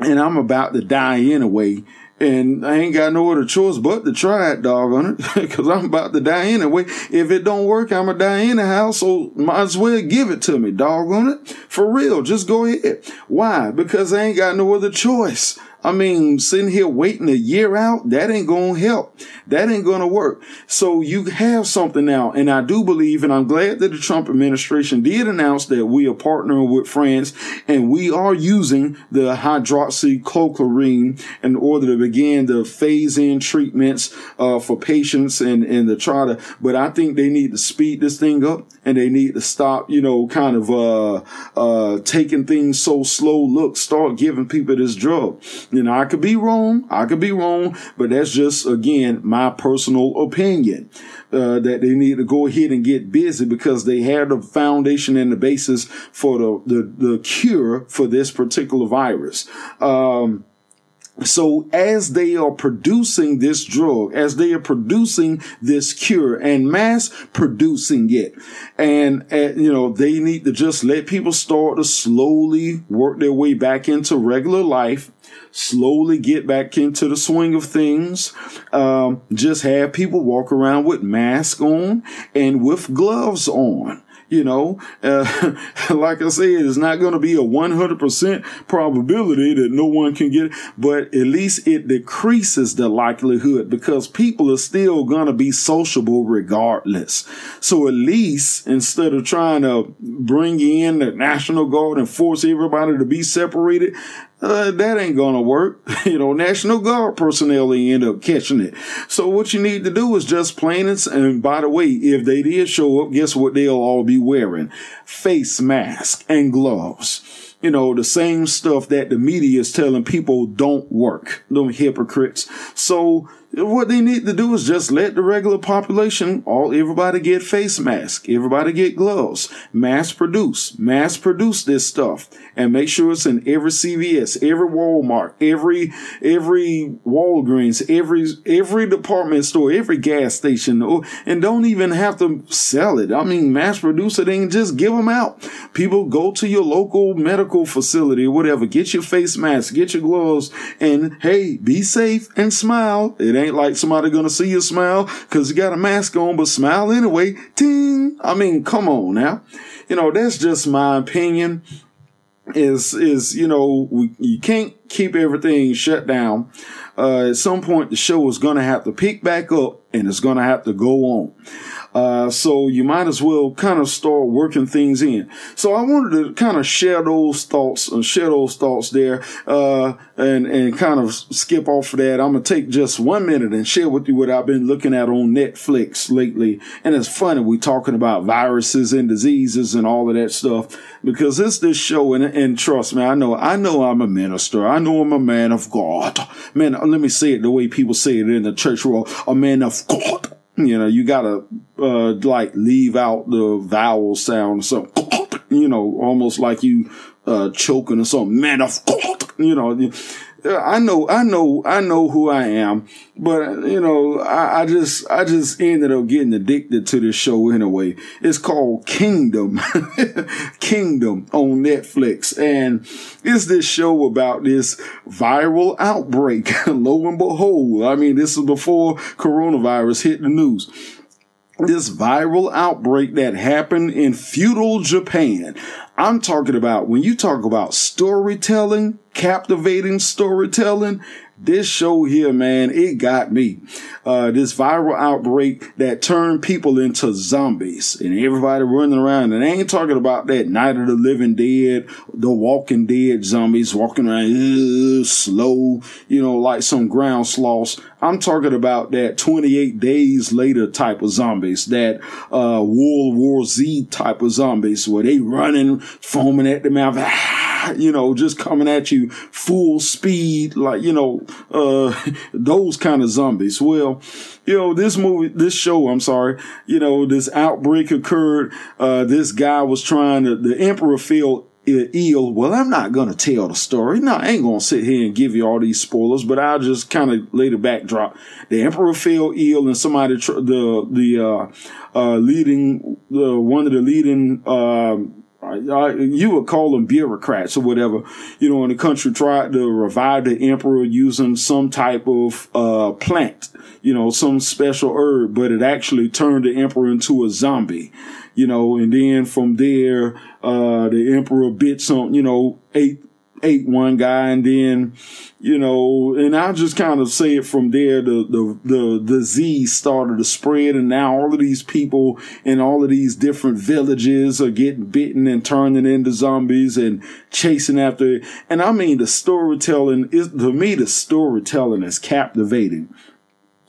and I'm about to die anyway, and I ain't got no other choice but to try it, dog on it, because I'm about to die anyway. If it don't work, I'm gonna die anyhow. So might as well give it to me, dog on it, for real. Just go ahead. Why? Because I ain't got no other choice. I mean, sitting here waiting a year out, that ain't going to help. That ain't going to work. So you have something now. And I do believe, and I'm glad that the Trump administration did announce that we are partnering with France and we are using the hydroxychloroquine in order to begin the phase in treatments, uh, for patients and, and to try to, but I think they need to speed this thing up and they need to stop, you know, kind of, uh, uh, taking things so slow. Look, start giving people this drug. You know, I could be wrong. I could be wrong, but that's just, again, my personal opinion. Uh, that they need to go ahead and get busy because they have the foundation and the basis for the, the, the cure for this particular virus. Um, so as they are producing this drug, as they are producing this cure and mass producing it, and, and, you know, they need to just let people start to slowly work their way back into regular life slowly get back into the swing of things. Um, just have people walk around with masks on and with gloves on. You know, uh, like I said, it's not going to be a 100% probability that no one can get it, but at least it decreases the likelihood because people are still going to be sociable regardless. So at least instead of trying to bring in the National Guard and force everybody to be separated, uh, that ain't gonna work. you know, National Guard personnel they end up catching it. So what you need to do is just plain and, and by the way, if they did show up, guess what they'll all be wearing? Face mask and gloves you know, the same stuff that the media is telling people don't work, them hypocrites. So what they need to do is just let the regular population, all everybody get face masks, everybody get gloves, mass produce, mass produce this stuff, and make sure it's in every CVS, every Walmart, every every Walgreens, every every department store, every gas station, oh, and don't even have to sell it. I mean, mass produce it and just give them out. People go to your local medical facility whatever, get your face mask, get your gloves, and hey, be safe and smile. It ain't like somebody gonna see you smile because you got a mask on, but smile anyway. Ting. I mean, come on now. You know, that's just my opinion. Is, is, you know, we, you can't keep everything shut down. Uh, at some point the show is gonna have to pick back up and it's gonna have to go on. Uh, so you might as well kind of start working things in. So I wanted to kind of share those thoughts and share those thoughts there, uh, and, and kind of skip off of that. I'm going to take just one minute and share with you what I've been looking at on Netflix lately. And it's funny. We're talking about viruses and diseases and all of that stuff because it's this show. And, and trust me, I know, I know I'm a minister. I know I'm a man of God. Man, let me say it the way people say it in the church world, a man of God. You know, you gotta, uh, like leave out the vowel sound so, you know, almost like you, uh, choking or something. Man of you know, I know, I know, I know who I am, but you know, I, I, just, I just ended up getting addicted to this show anyway. It's called Kingdom, Kingdom on Netflix, and it's this show about this viral outbreak. Lo and behold, I mean, this is before coronavirus hit the news this viral outbreak that happened in feudal Japan. I'm talking about when you talk about storytelling, captivating storytelling, this show here, man, it got me. Uh, this viral outbreak that turned people into zombies and everybody running around. And I ain't talking about that Night of the Living Dead, the Walking Dead zombies walking around slow, you know, like some ground sloths. I'm talking about that 28 days later type of zombies, that, uh, World War Z type of zombies where they running, foaming at the mouth. Ah, you know, just coming at you full speed, like, you know, uh, those kind of zombies. Well, you know, this movie, this show, I'm sorry, you know, this outbreak occurred. Uh, this guy was trying to, the emperor felt ill. Well, I'm not going to tell the story. No, I ain't going to sit here and give you all these spoilers, but I'll just kind of lay the backdrop. The emperor fell ill and somebody, the, the, uh, uh, leading, the, one of the leading, um, uh, you would call them bureaucrats or whatever, you know, in the country tried to revive the emperor using some type of uh, plant, you know, some special herb, but it actually turned the emperor into a zombie, you know, and then from there, uh, the emperor bit some, you know, ate ate one guy and then, you know, and I just kind of say it from there, the, the, the disease started to spread and now all of these people in all of these different villages are getting bitten and turning into zombies and chasing after it. And I mean, the storytelling is, to me, the storytelling is captivating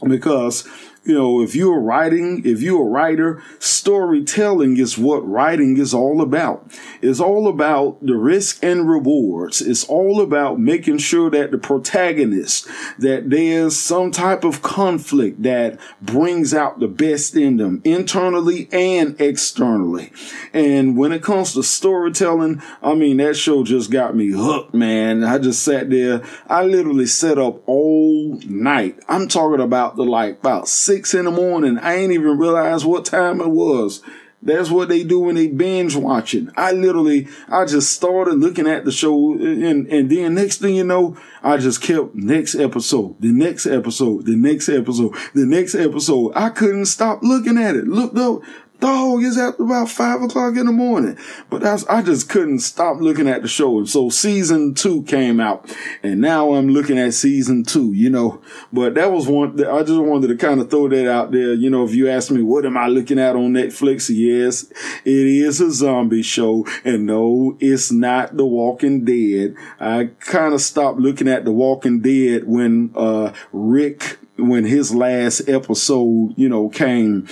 because you know, if you're writing, if you're a writer, storytelling is what writing is all about. It's all about the risk and rewards. It's all about making sure that the protagonist, that there's some type of conflict that brings out the best in them internally and externally. And when it comes to storytelling, I mean, that show just got me hooked, man. I just sat there. I literally sat up all night. I'm talking about the like about six six in the morning. I ain't even realize what time it was. That's what they do when they binge watching. I literally, I just started looking at the show and, and then next thing you know, I just kept next episode, the next episode, the next episode, the next episode. I couldn't stop looking at it. Looked up, dog is at about five o'clock in the morning. But that's, I just couldn't stop looking at the show. So season two came out and now I'm looking at season two, you know, but that was one, I just wanted to kind of throw that out there. You know, if you ask me, what am I looking at on Netflix? Yes, it is a zombie show. And no, it's not The Walking Dead. I kind of stopped looking at The Walking Dead when, uh, Rick, when his last episode, you know, came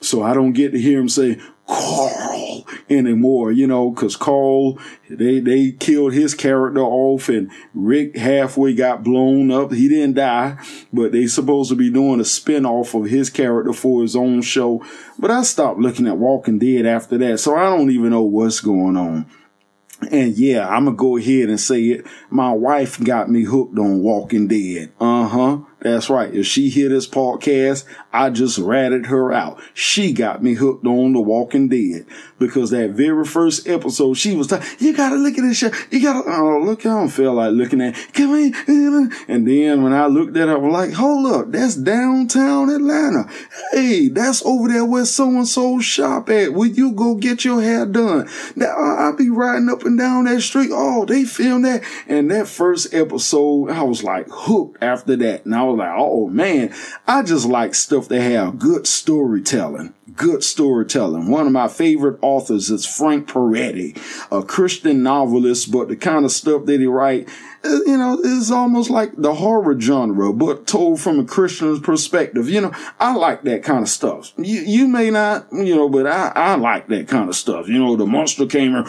so I don't get to hear him say Carl anymore, you know, cause Carl, they, they killed his character off and Rick halfway got blown up. He didn't die, but they supposed to be doing a spinoff of his character for his own show. But I stopped looking at Walking Dead after that. So I don't even know what's going on. And yeah, I'm gonna go ahead and say it. My wife got me hooked on Walking Dead. Uh huh. That's right. If she hear this podcast, I just ratted her out. She got me hooked on The Walking Dead because that very first episode, she was like, you gotta look at this show. You gotta, oh, look, I don't feel like looking at, come. And then when I looked at it, I was like, hold up, that's downtown Atlanta. Hey, that's over there where so and so shop at. Will you go get your hair done? Now I'll be riding up and down that street. Oh, they filmed that. And that first episode, I was like hooked after that. And I was like, oh man, I just like stuff that have good storytelling. Good storytelling. One of my favorite authors is Frank Peretti, a Christian novelist, but the kind of stuff that he write, uh, you know, is almost like the horror genre, but told from a Christian perspective. You know, I like that kind of stuff. You, you may not, you know, but I, I like that kind of stuff. You know, the monster came and,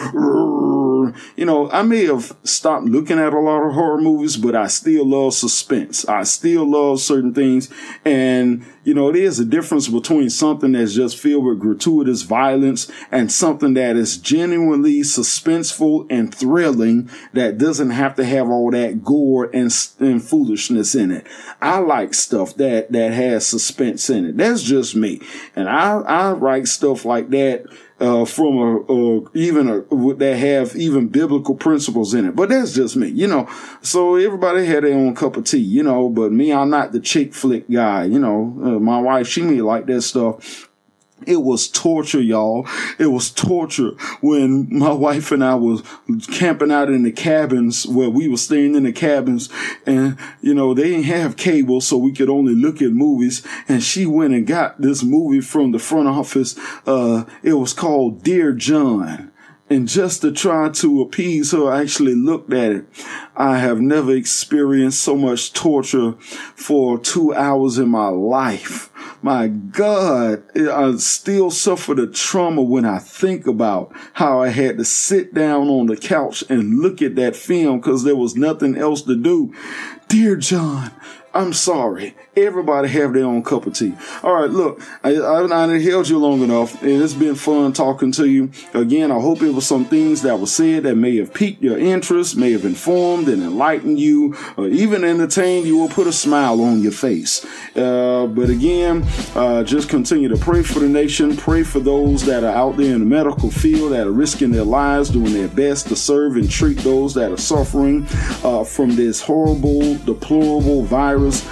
you know, I may have stopped looking at a lot of horror movies, but I still love suspense. I still love certain things. And, you know, there's a difference between something that's just filled with gratuitous violence and something that is genuinely suspenseful and thrilling that doesn't have to have all that gore and, and foolishness in it. I like stuff that, that has suspense in it. That's just me. And I, I write stuff like that uh, from a, a even a that have even biblical principles in it. But that's just me, you know. So everybody had their own cup of tea, you know. But me, I'm not the chick flick guy, you know. Uh, my wife, she may like that stuff. It was torture, y'all. It was torture when my wife and I was camping out in the cabins where we were staying in the cabins and, you know, they didn't have cable, so we could only look at movies. And she went and got this movie from the front office. Uh, it was called Dear John. And just to try to appease her, I actually looked at it. I have never experienced so much torture for two hours in my life. My God, I still suffer the trauma when I think about how I had to sit down on the couch and look at that film because there was nothing else to do. Dear John, I'm sorry. Everybody have their own cup of tea. All right, look, I, I, I held you long enough, and it's been fun talking to you. Again, I hope it was some things that were said that may have piqued your interest, may have informed and enlightened you, or even entertained you, or put a smile on your face. Uh, but again, uh, just continue to pray for the nation, pray for those that are out there in the medical field that are risking their lives, doing their best to serve and treat those that are suffering uh, from this horrible, deplorable virus.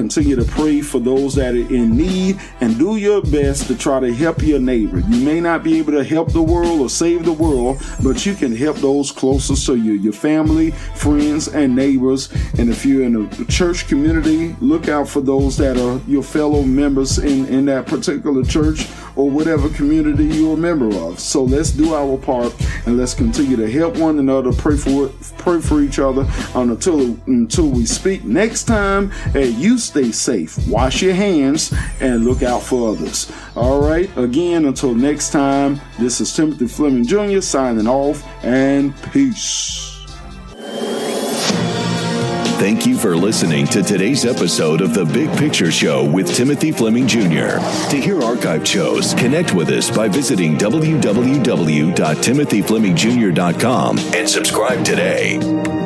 Continue to pray for those that are in need and do your best to try to help your neighbor. You may not be able to help the world or save the world, but you can help those closest to you, your family, friends, and neighbors. And if you're in a church community, look out for those that are your fellow members in, in that particular church or whatever community you're a member of. So let's do our part and let's continue to help one another, pray for pray for each other until until we speak next time. Hey, you stay safe, wash your hands, and look out for others. All right. Again, until next time. This is Timothy Fleming Jr. signing off, and peace. Thank you for listening to today's episode of The Big Picture Show with Timothy Fleming Jr. To hear archived shows, connect with us by visiting www.timothyflemingjr.com and subscribe today.